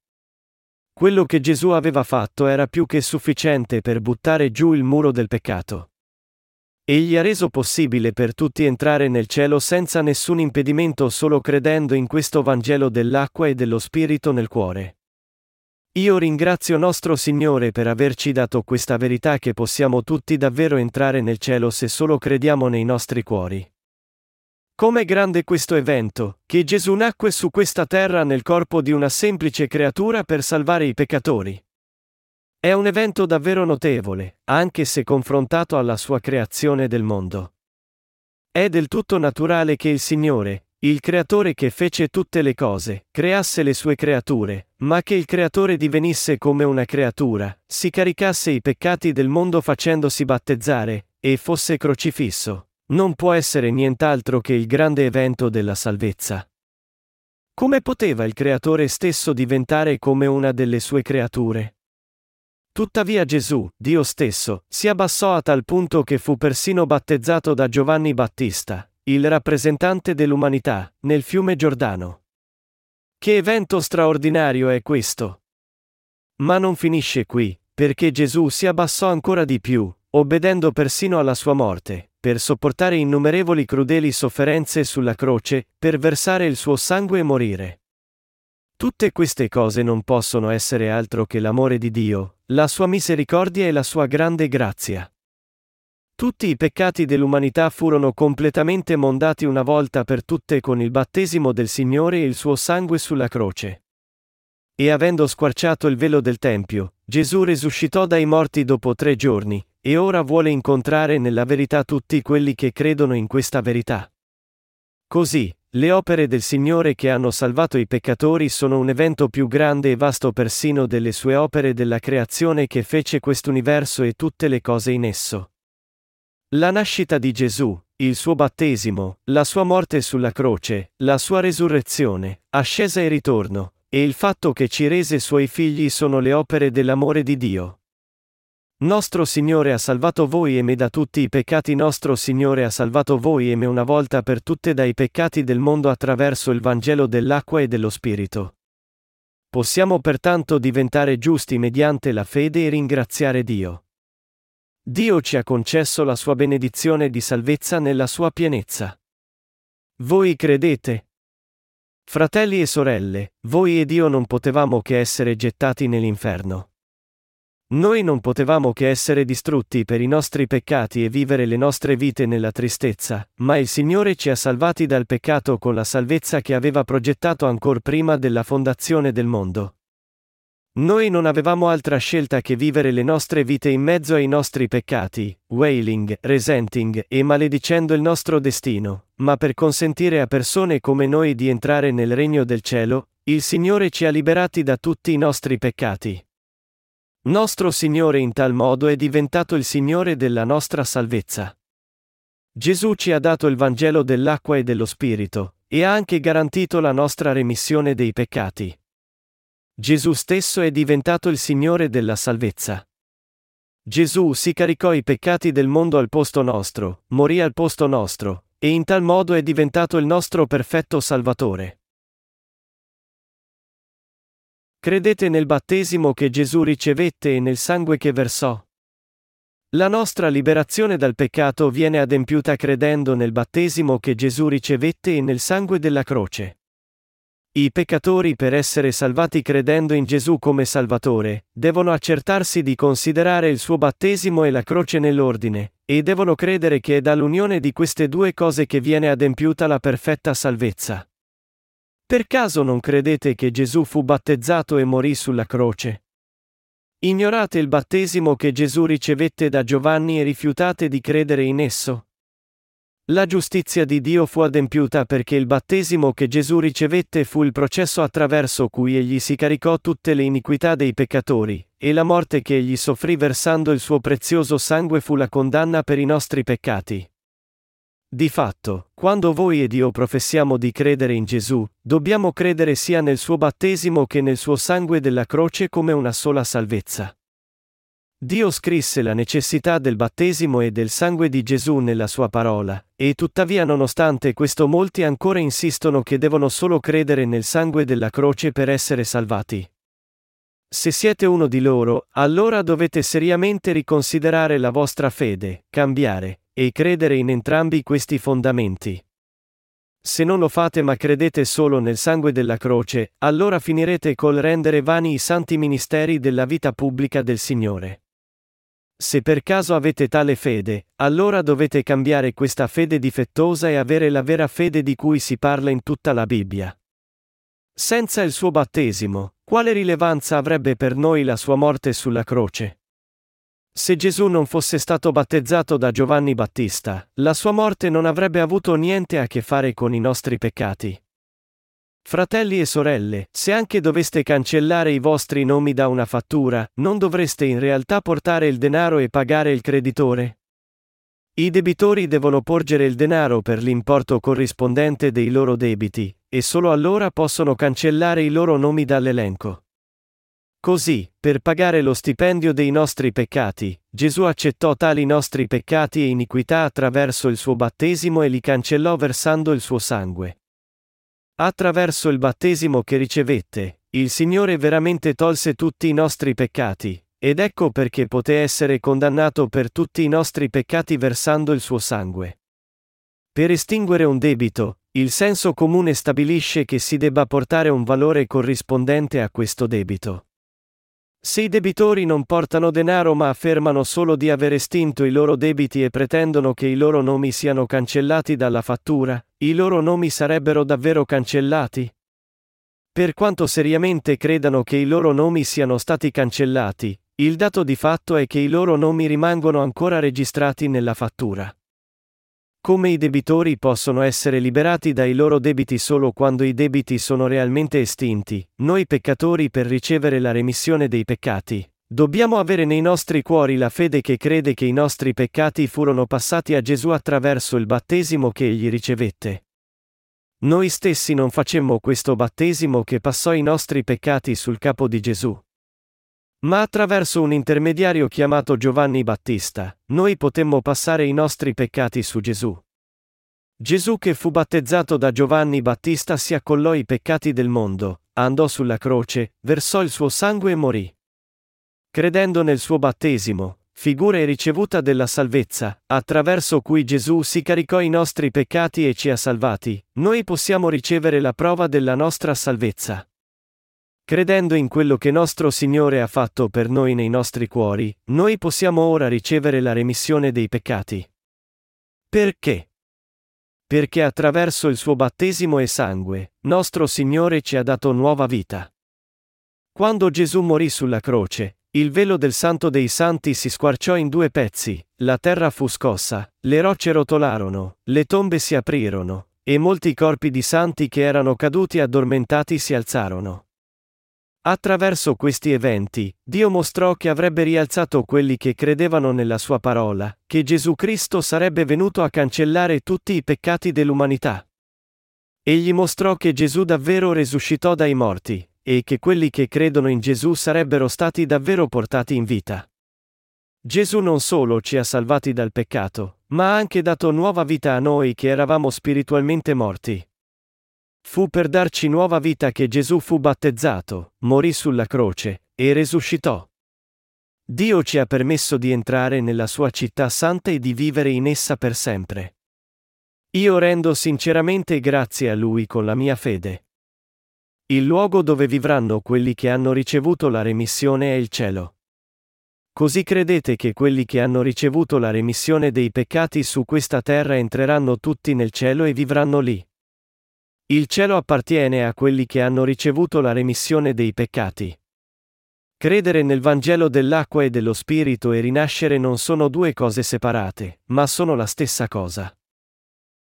Quello che Gesù aveva fatto era più che sufficiente per buttare giù il muro del peccato. Egli ha reso possibile per tutti entrare nel cielo senza nessun impedimento solo credendo in questo Vangelo dell'acqua e dello Spirito nel cuore. Io ringrazio nostro Signore per averci dato questa verità che possiamo tutti davvero entrare nel cielo se solo crediamo nei nostri cuori. Com'è grande questo evento, che Gesù nacque su questa terra nel corpo di una semplice creatura per salvare i peccatori. È un evento davvero notevole, anche se confrontato alla sua creazione del mondo. È del tutto naturale che il Signore, il creatore che fece tutte le cose, creasse le sue creature, ma che il creatore divenisse come una creatura, si caricasse i peccati del mondo facendosi battezzare, e fosse crocifisso, non può essere nient'altro che il grande evento della salvezza. Come poteva il creatore stesso diventare come una delle sue creature? Tuttavia Gesù, Dio stesso, si abbassò a tal punto che fu persino battezzato da Giovanni Battista, il rappresentante dell'umanità, nel fiume Giordano. Che evento straordinario è questo! Ma non finisce qui, perché Gesù si abbassò ancora di più, obbedendo persino alla sua morte, per sopportare innumerevoli crudeli sofferenze sulla croce, per versare il suo sangue e morire. Tutte queste cose non possono essere altro che l'amore di Dio, la sua misericordia e la sua grande grazia. Tutti i peccati dell'umanità furono completamente mondati una volta per tutte con il battesimo del Signore e il suo sangue sulla croce. E avendo squarciato il velo del Tempio, Gesù risuscitò dai morti dopo tre giorni, e ora vuole incontrare nella verità tutti quelli che credono in questa verità. Così, le opere del Signore che hanno salvato i peccatori sono un evento più grande e vasto persino delle sue opere della creazione che fece quest'universo e tutte le cose in esso. La nascita di Gesù, il suo battesimo, la sua morte sulla croce, la sua resurrezione, ascesa e ritorno, e il fatto che ci rese suoi figli sono le opere dell'amore di Dio. Nostro Signore ha salvato voi e me da tutti i peccati. Nostro Signore ha salvato voi e me una volta per tutte dai peccati del mondo attraverso il Vangelo dell'acqua e dello Spirito. Possiamo pertanto diventare giusti mediante la fede e ringraziare Dio. Dio ci ha concesso la sua benedizione di salvezza nella sua pienezza. Voi credete? Fratelli e sorelle, voi ed io non potevamo che essere gettati nell'inferno. Noi non potevamo che essere distrutti per i nostri peccati e vivere le nostre vite nella tristezza, ma il Signore ci ha salvati dal peccato con la salvezza che aveva progettato ancor prima della fondazione del mondo. Noi non avevamo altra scelta che vivere le nostre vite in mezzo ai nostri peccati, wailing, resenting e maledicendo il nostro destino, ma per consentire a persone come noi di entrare nel regno del cielo, il Signore ci ha liberati da tutti i nostri peccati. Nostro Signore in tal modo è diventato il Signore della nostra salvezza. Gesù ci ha dato il Vangelo dell'acqua e dello Spirito, e ha anche garantito la nostra remissione dei peccati. Gesù stesso è diventato il Signore della salvezza. Gesù si caricò i peccati del mondo al posto nostro, morì al posto nostro, e in tal modo è diventato il nostro perfetto Salvatore. Credete nel battesimo che Gesù ricevette e nel sangue che versò? La nostra liberazione dal peccato viene adempiuta credendo nel battesimo che Gesù ricevette e nel sangue della croce. I peccatori per essere salvati credendo in Gesù come Salvatore, devono accertarsi di considerare il suo battesimo e la croce nell'ordine, e devono credere che è dall'unione di queste due cose che viene adempiuta la perfetta salvezza. Per caso non credete che Gesù fu battezzato e morì sulla croce? Ignorate il battesimo che Gesù ricevette da Giovanni e rifiutate di credere in esso? La giustizia di Dio fu adempiuta perché il battesimo che Gesù ricevette fu il processo attraverso cui egli si caricò tutte le iniquità dei peccatori, e la morte che egli soffrì versando il suo prezioso sangue fu la condanna per i nostri peccati. Di fatto, quando voi ed io professiamo di credere in Gesù, dobbiamo credere sia nel suo battesimo che nel suo sangue della croce come una sola salvezza. Dio scrisse la necessità del battesimo e del sangue di Gesù nella sua parola, e tuttavia nonostante questo molti ancora insistono che devono solo credere nel sangue della croce per essere salvati. Se siete uno di loro, allora dovete seriamente riconsiderare la vostra fede, cambiare, e credere in entrambi questi fondamenti. Se non lo fate ma credete solo nel sangue della croce, allora finirete col rendere vani i santi ministeri della vita pubblica del Signore. Se per caso avete tale fede, allora dovete cambiare questa fede difettosa e avere la vera fede di cui si parla in tutta la Bibbia. Senza il suo battesimo, quale rilevanza avrebbe per noi la sua morte sulla croce? Se Gesù non fosse stato battezzato da Giovanni Battista, la sua morte non avrebbe avuto niente a che fare con i nostri peccati. Fratelli e sorelle, se anche doveste cancellare i vostri nomi da una fattura, non dovreste in realtà portare il denaro e pagare il creditore? I debitori devono porgere il denaro per l'importo corrispondente dei loro debiti, e solo allora possono cancellare i loro nomi dall'elenco. Così, per pagare lo stipendio dei nostri peccati, Gesù accettò tali nostri peccati e iniquità attraverso il suo battesimo e li cancellò versando il suo sangue. Attraverso il battesimo che ricevette, il Signore veramente tolse tutti i nostri peccati, ed ecco perché poté essere condannato per tutti i nostri peccati versando il suo sangue. Per estinguere un debito, il senso comune stabilisce che si debba portare un valore corrispondente a questo debito. Se i debitori non portano denaro ma affermano solo di aver estinto i loro debiti e pretendono che i loro nomi siano cancellati dalla fattura, i loro nomi sarebbero davvero cancellati? Per quanto seriamente credano che i loro nomi siano stati cancellati, il dato di fatto è che i loro nomi rimangono ancora registrati nella fattura. Come i debitori possono essere liberati dai loro debiti solo quando i debiti sono realmente estinti, noi peccatori per ricevere la remissione dei peccati, dobbiamo avere nei nostri cuori la fede che crede che i nostri peccati furono passati a Gesù attraverso il battesimo che egli ricevette. Noi stessi non facemmo questo battesimo che passò i nostri peccati sul capo di Gesù. Ma attraverso un intermediario chiamato Giovanni Battista, noi potemmo passare i nostri peccati su Gesù. Gesù che fu battezzato da Giovanni Battista si accollò i peccati del mondo, andò sulla croce, versò il suo sangue e morì. Credendo nel suo battesimo, figura e ricevuta della salvezza, attraverso cui Gesù si caricò i nostri peccati e ci ha salvati, noi possiamo ricevere la prova della nostra salvezza. Credendo in quello che nostro Signore ha fatto per noi nei nostri cuori, noi possiamo ora ricevere la remissione dei peccati. Perché? Perché attraverso il suo battesimo e sangue, nostro Signore ci ha dato nuova vita. Quando Gesù morì sulla croce, il velo del Santo dei Santi si squarciò in due pezzi, la terra fu scossa, le rocce rotolarono, le tombe si aprirono, e molti corpi di santi che erano caduti addormentati si alzarono. Attraverso questi eventi, Dio mostrò che avrebbe rialzato quelli che credevano nella sua parola, che Gesù Cristo sarebbe venuto a cancellare tutti i peccati dell'umanità. Egli mostrò che Gesù davvero resuscitò dai morti, e che quelli che credono in Gesù sarebbero stati davvero portati in vita. Gesù non solo ci ha salvati dal peccato, ma ha anche dato nuova vita a noi che eravamo spiritualmente morti. Fu per darci nuova vita che Gesù fu battezzato, morì sulla croce, e resuscitò. Dio ci ha permesso di entrare nella sua città santa e di vivere in essa per sempre. Io rendo sinceramente grazie a Lui con la mia fede. Il luogo dove vivranno quelli che hanno ricevuto la remissione è il cielo. Così credete che quelli che hanno ricevuto la remissione dei peccati su questa terra entreranno tutti nel cielo e vivranno lì. Il cielo appartiene a quelli che hanno ricevuto la remissione dei peccati. Credere nel Vangelo dell'acqua e dello Spirito e rinascere non sono due cose separate, ma sono la stessa cosa.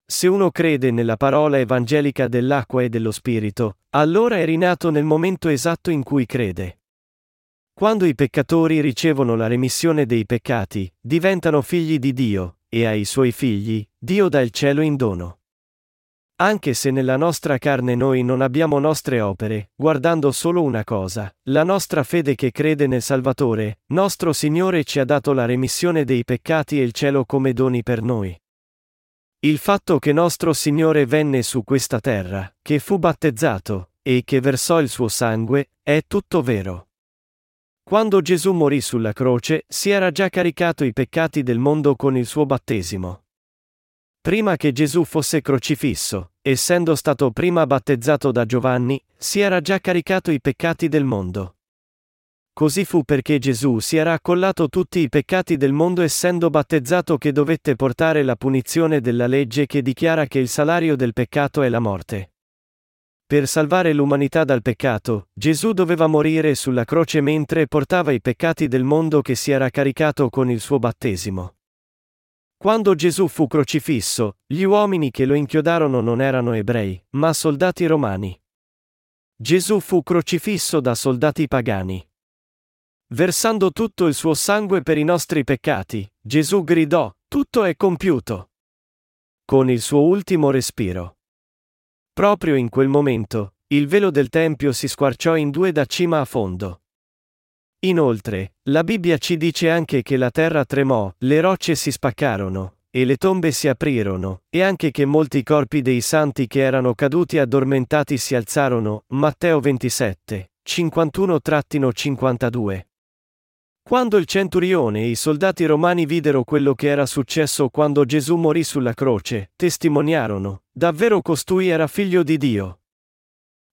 Se uno crede nella parola evangelica dell'acqua e dello Spirito, allora è rinato nel momento esatto in cui crede. Quando i peccatori ricevono la remissione dei peccati, diventano figli di Dio, e ai suoi figli, Dio dà il cielo in dono. Anche se nella nostra carne noi non abbiamo nostre opere, guardando solo una cosa, la nostra fede che crede nel Salvatore, nostro Signore ci ha dato la remissione dei peccati e il cielo come doni per noi. Il fatto che nostro Signore venne su questa terra, che fu battezzato, e che versò il suo sangue, è tutto vero. Quando Gesù morì sulla croce, si era già caricato i peccati del mondo con il suo battesimo. Prima che Gesù fosse crocifisso, essendo stato prima battezzato da Giovanni, si era già caricato i peccati del mondo. Così fu perché Gesù si era accollato tutti i peccati del mondo essendo battezzato che dovette portare la punizione della legge che dichiara che il salario del peccato è la morte. Per salvare l'umanità dal peccato, Gesù doveva morire sulla croce mentre portava i peccati del mondo che si era caricato con il suo battesimo. Quando Gesù fu crocifisso, gli uomini che lo inchiodarono non erano ebrei, ma soldati romani. Gesù fu crocifisso da soldati pagani. Versando tutto il suo sangue per i nostri peccati, Gesù gridò, tutto è compiuto. Con il suo ultimo respiro. Proprio in quel momento, il velo del Tempio si squarciò in due da cima a fondo. Inoltre, la Bibbia ci dice anche che la terra tremò, le rocce si spaccarono, e le tombe si aprirono, e anche che molti corpi dei santi che erano caduti addormentati si alzarono. Matteo 27, 51-52. Quando il centurione e i soldati romani videro quello che era successo quando Gesù morì sulla croce, testimoniarono, davvero costui era figlio di Dio.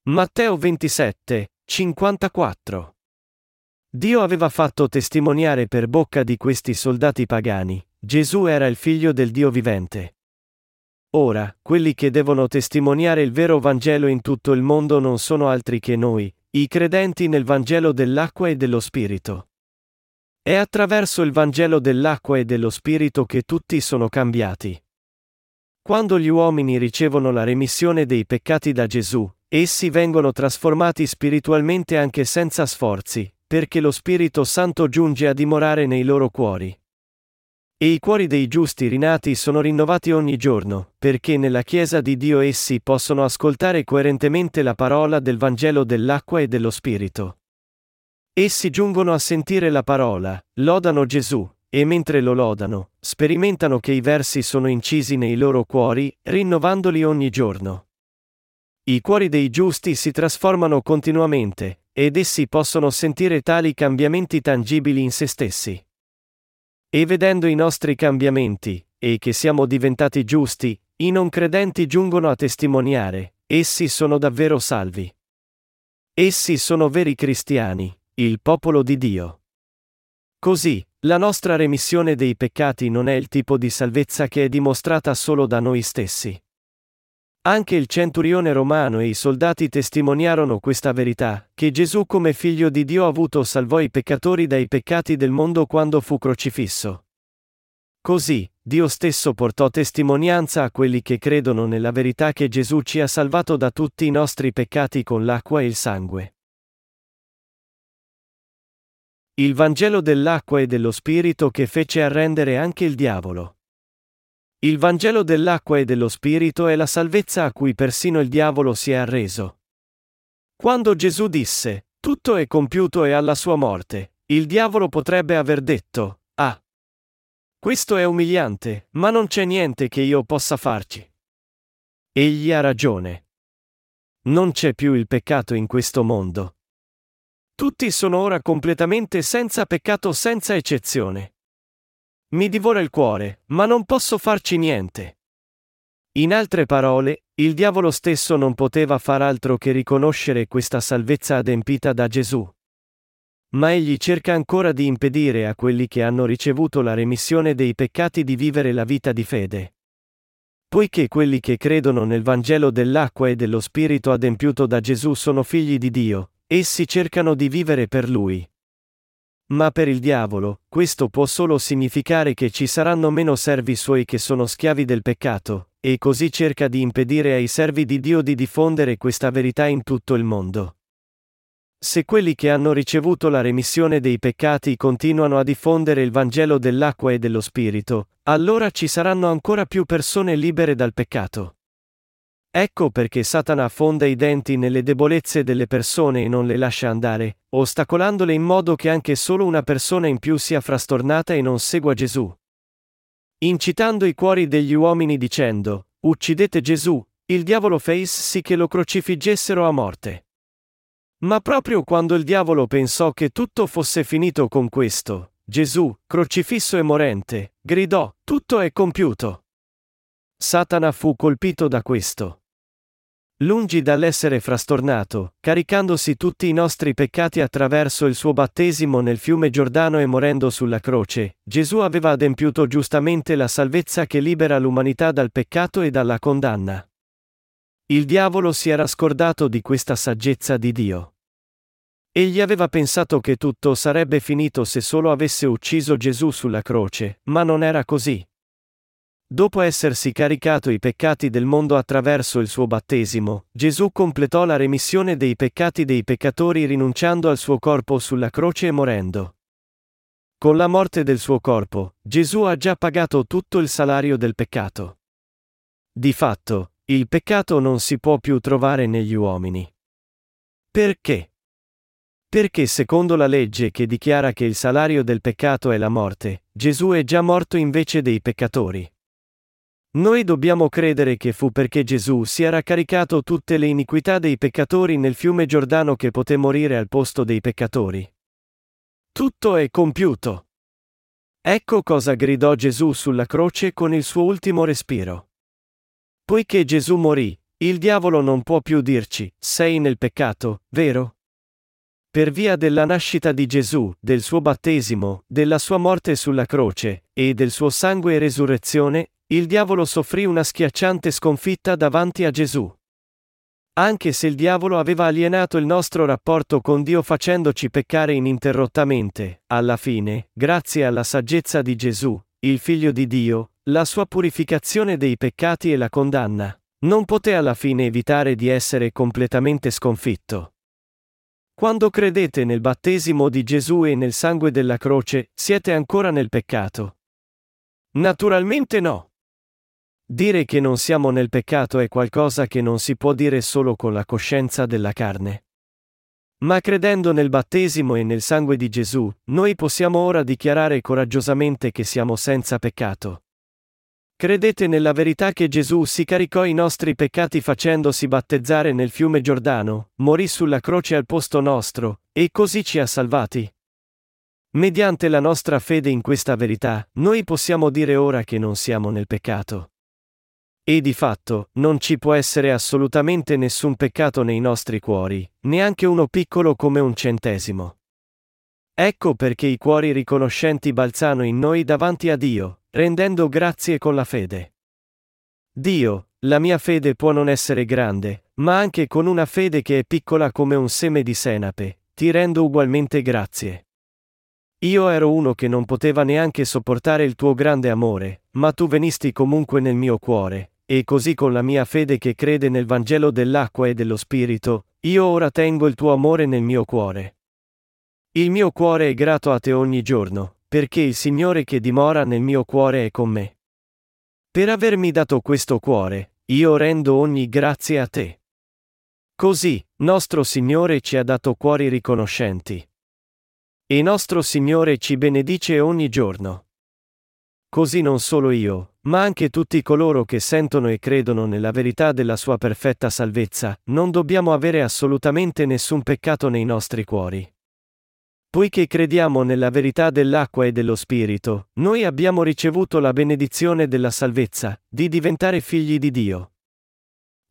Matteo 27, 54. Dio aveva fatto testimoniare per bocca di questi soldati pagani, Gesù era il figlio del Dio vivente. Ora, quelli che devono testimoniare il vero Vangelo in tutto il mondo non sono altri che noi, i credenti nel Vangelo dell'acqua e dello Spirito. È attraverso il Vangelo dell'acqua e dello Spirito che tutti sono cambiati. Quando gli uomini ricevono la remissione dei peccati da Gesù, essi vengono trasformati spiritualmente anche senza sforzi, perché lo Spirito Santo giunge a dimorare nei loro cuori. E i cuori dei giusti rinati sono rinnovati ogni giorno, perché nella Chiesa di Dio essi possono ascoltare coerentemente la parola del Vangelo dell'acqua e dello Spirito. Essi giungono a sentire la parola, lodano Gesù, e mentre lo lodano, sperimentano che i versi sono incisi nei loro cuori, rinnovandoli ogni giorno. I cuori dei giusti si trasformano continuamente, ed essi possono sentire tali cambiamenti tangibili in se stessi. E vedendo i nostri cambiamenti, e che siamo diventati giusti, i non credenti giungono a testimoniare, essi sono davvero salvi. Essi sono veri cristiani, il popolo di Dio. Così, la nostra remissione dei peccati non è il tipo di salvezza che è dimostrata solo da noi stessi. Anche il centurione romano e i soldati testimoniarono questa verità, che Gesù come figlio di Dio avuto salvò i peccatori dai peccati del mondo quando fu crocifisso. Così, Dio stesso portò testimonianza a quelli che credono nella verità che Gesù ci ha salvato da tutti i nostri peccati con l'acqua e il sangue. Il Vangelo dell'acqua e dello Spirito che fece arrendere anche il diavolo. Il Vangelo dell'acqua e dello Spirito è la salvezza a cui persino il diavolo si è arreso. Quando Gesù disse, tutto è compiuto e alla sua morte, il diavolo potrebbe aver detto, ah. Questo è umiliante, ma non c'è niente che io possa farci. Egli ha ragione. Non c'è più il peccato in questo mondo. Tutti sono ora completamente senza peccato senza eccezione. Mi divora il cuore, ma non posso farci niente. In altre parole, il diavolo stesso non poteva far altro che riconoscere questa salvezza adempita da Gesù. Ma egli cerca ancora di impedire a quelli che hanno ricevuto la remissione dei peccati di vivere la vita di fede. Poiché quelli che credono nel Vangelo dell'acqua e dello Spirito adempiuto da Gesù sono figli di Dio, Essi cercano di vivere per lui. Ma per il diavolo, questo può solo significare che ci saranno meno servi suoi che sono schiavi del peccato, e così cerca di impedire ai servi di Dio di diffondere questa verità in tutto il mondo. Se quelli che hanno ricevuto la remissione dei peccati continuano a diffondere il Vangelo dell'acqua e dello Spirito, allora ci saranno ancora più persone libere dal peccato. Ecco perché Satana affonda i denti nelle debolezze delle persone e non le lascia andare, ostacolandole in modo che anche solo una persona in più sia frastornata e non segua Gesù. Incitando i cuori degli uomini dicendo, uccidete Gesù, il diavolo fece sì che lo crocifiggessero a morte. Ma proprio quando il diavolo pensò che tutto fosse finito con questo, Gesù, crocifisso e morente, gridò, tutto è compiuto. Satana fu colpito da questo. Lungi dall'essere frastornato, caricandosi tutti i nostri peccati attraverso il suo battesimo nel fiume Giordano e morendo sulla croce, Gesù aveva adempiuto giustamente la salvezza che libera l'umanità dal peccato e dalla condanna. Il diavolo si era scordato di questa saggezza di Dio. Egli aveva pensato che tutto sarebbe finito se solo avesse ucciso Gesù sulla croce, ma non era così. Dopo essersi caricato i peccati del mondo attraverso il suo battesimo, Gesù completò la remissione dei peccati dei peccatori rinunciando al suo corpo sulla croce e morendo. Con la morte del suo corpo, Gesù ha già pagato tutto il salario del peccato. Di fatto, il peccato non si può più trovare negli uomini. Perché? Perché secondo la legge che dichiara che il salario del peccato è la morte, Gesù è già morto invece dei peccatori. Noi dobbiamo credere che fu perché Gesù si era caricato tutte le iniquità dei peccatori nel fiume Giordano che poté morire al posto dei peccatori. Tutto è compiuto. Ecco cosa gridò Gesù sulla croce con il suo ultimo respiro. Poiché Gesù morì, il diavolo non può più dirci, sei nel peccato, vero? Per via della nascita di Gesù, del suo battesimo, della sua morte sulla croce, e del suo sangue e resurrezione, il diavolo soffrì una schiacciante sconfitta davanti a Gesù. Anche se il diavolo aveva alienato il nostro rapporto con Dio facendoci peccare ininterrottamente, alla fine, grazie alla saggezza di Gesù, il Figlio di Dio, la sua purificazione dei peccati e la condanna, non poté alla fine evitare di essere completamente sconfitto. Quando credete nel battesimo di Gesù e nel sangue della croce, siete ancora nel peccato? Naturalmente no. Dire che non siamo nel peccato è qualcosa che non si può dire solo con la coscienza della carne. Ma credendo nel battesimo e nel sangue di Gesù, noi possiamo ora dichiarare coraggiosamente che siamo senza peccato. Credete nella verità che Gesù si caricò i nostri peccati facendosi battezzare nel fiume Giordano, morì sulla croce al posto nostro, e così ci ha salvati? Mediante la nostra fede in questa verità, noi possiamo dire ora che non siamo nel peccato. E di fatto, non ci può essere assolutamente nessun peccato nei nostri cuori, neanche uno piccolo come un centesimo. Ecco perché i cuori riconoscenti balzano in noi davanti a Dio, rendendo grazie con la fede. Dio, la mia fede può non essere grande, ma anche con una fede che è piccola come un seme di senape, ti rendo ugualmente grazie. Io ero uno che non poteva neanche sopportare il tuo grande amore, ma tu venisti comunque nel mio cuore, e così con la mia fede che crede nel Vangelo dell'acqua e dello Spirito, io ora tengo il tuo amore nel mio cuore. Il mio cuore è grato a te ogni giorno, perché il Signore che dimora nel mio cuore è con me. Per avermi dato questo cuore, io rendo ogni grazie a te. Così, nostro Signore ci ha dato cuori riconoscenti. E nostro Signore ci benedice ogni giorno. Così non solo io, ma anche tutti coloro che sentono e credono nella verità della sua perfetta salvezza, non dobbiamo avere assolutamente nessun peccato nei nostri cuori. Poiché crediamo nella verità dell'acqua e dello Spirito, noi abbiamo ricevuto la benedizione della salvezza, di diventare figli di Dio.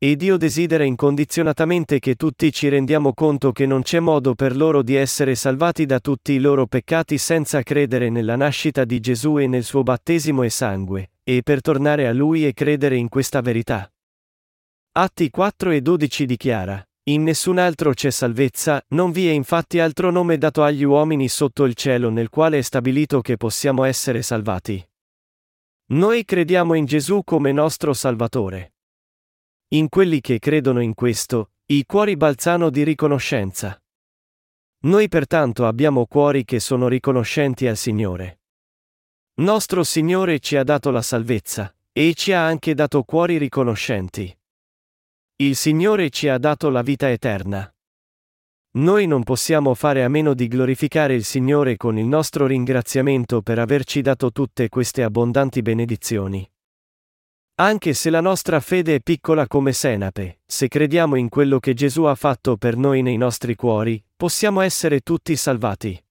E Dio desidera incondizionatamente che tutti ci rendiamo conto che non c'è modo per loro di essere salvati da tutti i loro peccati senza credere nella nascita di Gesù e nel suo battesimo e sangue, e per tornare a Lui e credere in questa verità. Atti 4 e 12 dichiara, In nessun altro c'è salvezza, non vi è infatti altro nome dato agli uomini sotto il cielo nel quale è stabilito che possiamo essere salvati. Noi crediamo in Gesù come nostro Salvatore. In quelli che credono in questo, i cuori balzano di riconoscenza. Noi pertanto abbiamo cuori che sono riconoscenti al Signore. Nostro Signore ci ha dato la salvezza, e ci ha anche dato cuori riconoscenti. Il Signore ci ha dato la vita eterna. Noi non possiamo fare a meno di glorificare il Signore con il nostro ringraziamento per averci dato tutte queste abbondanti benedizioni. Anche se la nostra fede è piccola come senape, se crediamo in quello che Gesù ha fatto per noi nei nostri cuori, possiamo essere tutti salvati.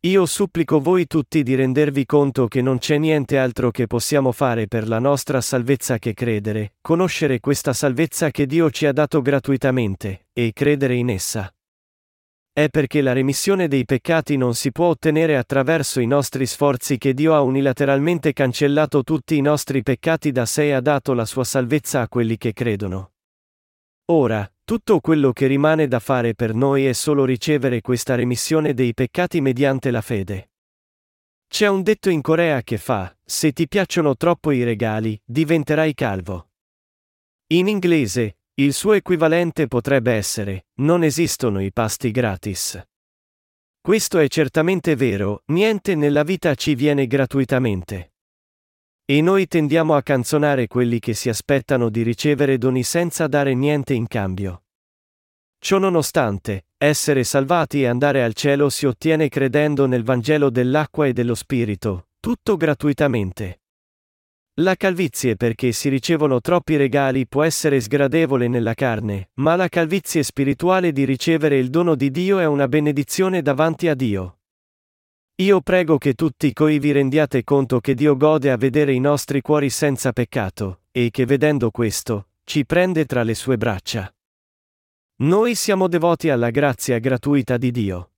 Io supplico voi tutti di rendervi conto che non c'è niente altro che possiamo fare per la nostra salvezza che credere, conoscere questa salvezza che Dio ci ha dato gratuitamente, e credere in essa. È perché la remissione dei peccati non si può ottenere attraverso i nostri sforzi che Dio ha unilateralmente cancellato tutti i nostri peccati da sé e ha dato la sua salvezza a quelli che credono. Ora, tutto quello che rimane da fare per noi è solo ricevere questa remissione dei peccati mediante la fede. C'è un detto in Corea che fa, se ti piacciono troppo i regali, diventerai calvo. In inglese, il suo equivalente potrebbe essere, non esistono i pasti gratis. Questo è certamente vero, niente nella vita ci viene gratuitamente. E noi tendiamo a canzonare quelli che si aspettano di ricevere doni senza dare niente in cambio. Ciò nonostante, essere salvati e andare al cielo si ottiene credendo nel Vangelo dell'acqua e dello Spirito, tutto gratuitamente. La calvizie perché si ricevono troppi regali può essere sgradevole nella carne, ma la calvizie spirituale di ricevere il dono di Dio è una benedizione davanti a Dio. Io prego che tutti coi vi rendiate conto che Dio gode a vedere i nostri cuori senza peccato, e che vedendo questo, ci prende tra le sue braccia. Noi siamo devoti alla grazia gratuita di Dio.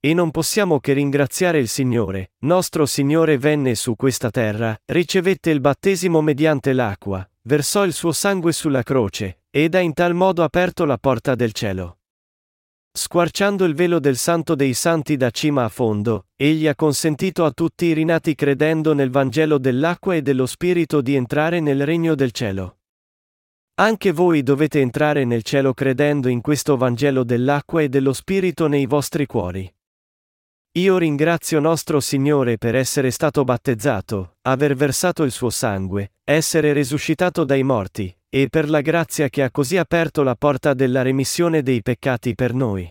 E non possiamo che ringraziare il Signore, nostro Signore venne su questa terra, ricevette il battesimo mediante l'acqua, versò il suo sangue sulla croce, ed ha in tal modo aperto la porta del cielo. Squarciando il velo del Santo dei Santi da cima a fondo, egli ha consentito a tutti i rinati credendo nel Vangelo dell'acqua e dello Spirito di entrare nel regno del cielo. Anche voi dovete entrare nel cielo credendo in questo Vangelo dell'acqua e dello Spirito nei vostri cuori. Io ringrazio nostro Signore per essere stato battezzato, aver versato il suo sangue, essere risuscitato dai morti, e per la grazia che ha così aperto la porta della remissione dei peccati per noi.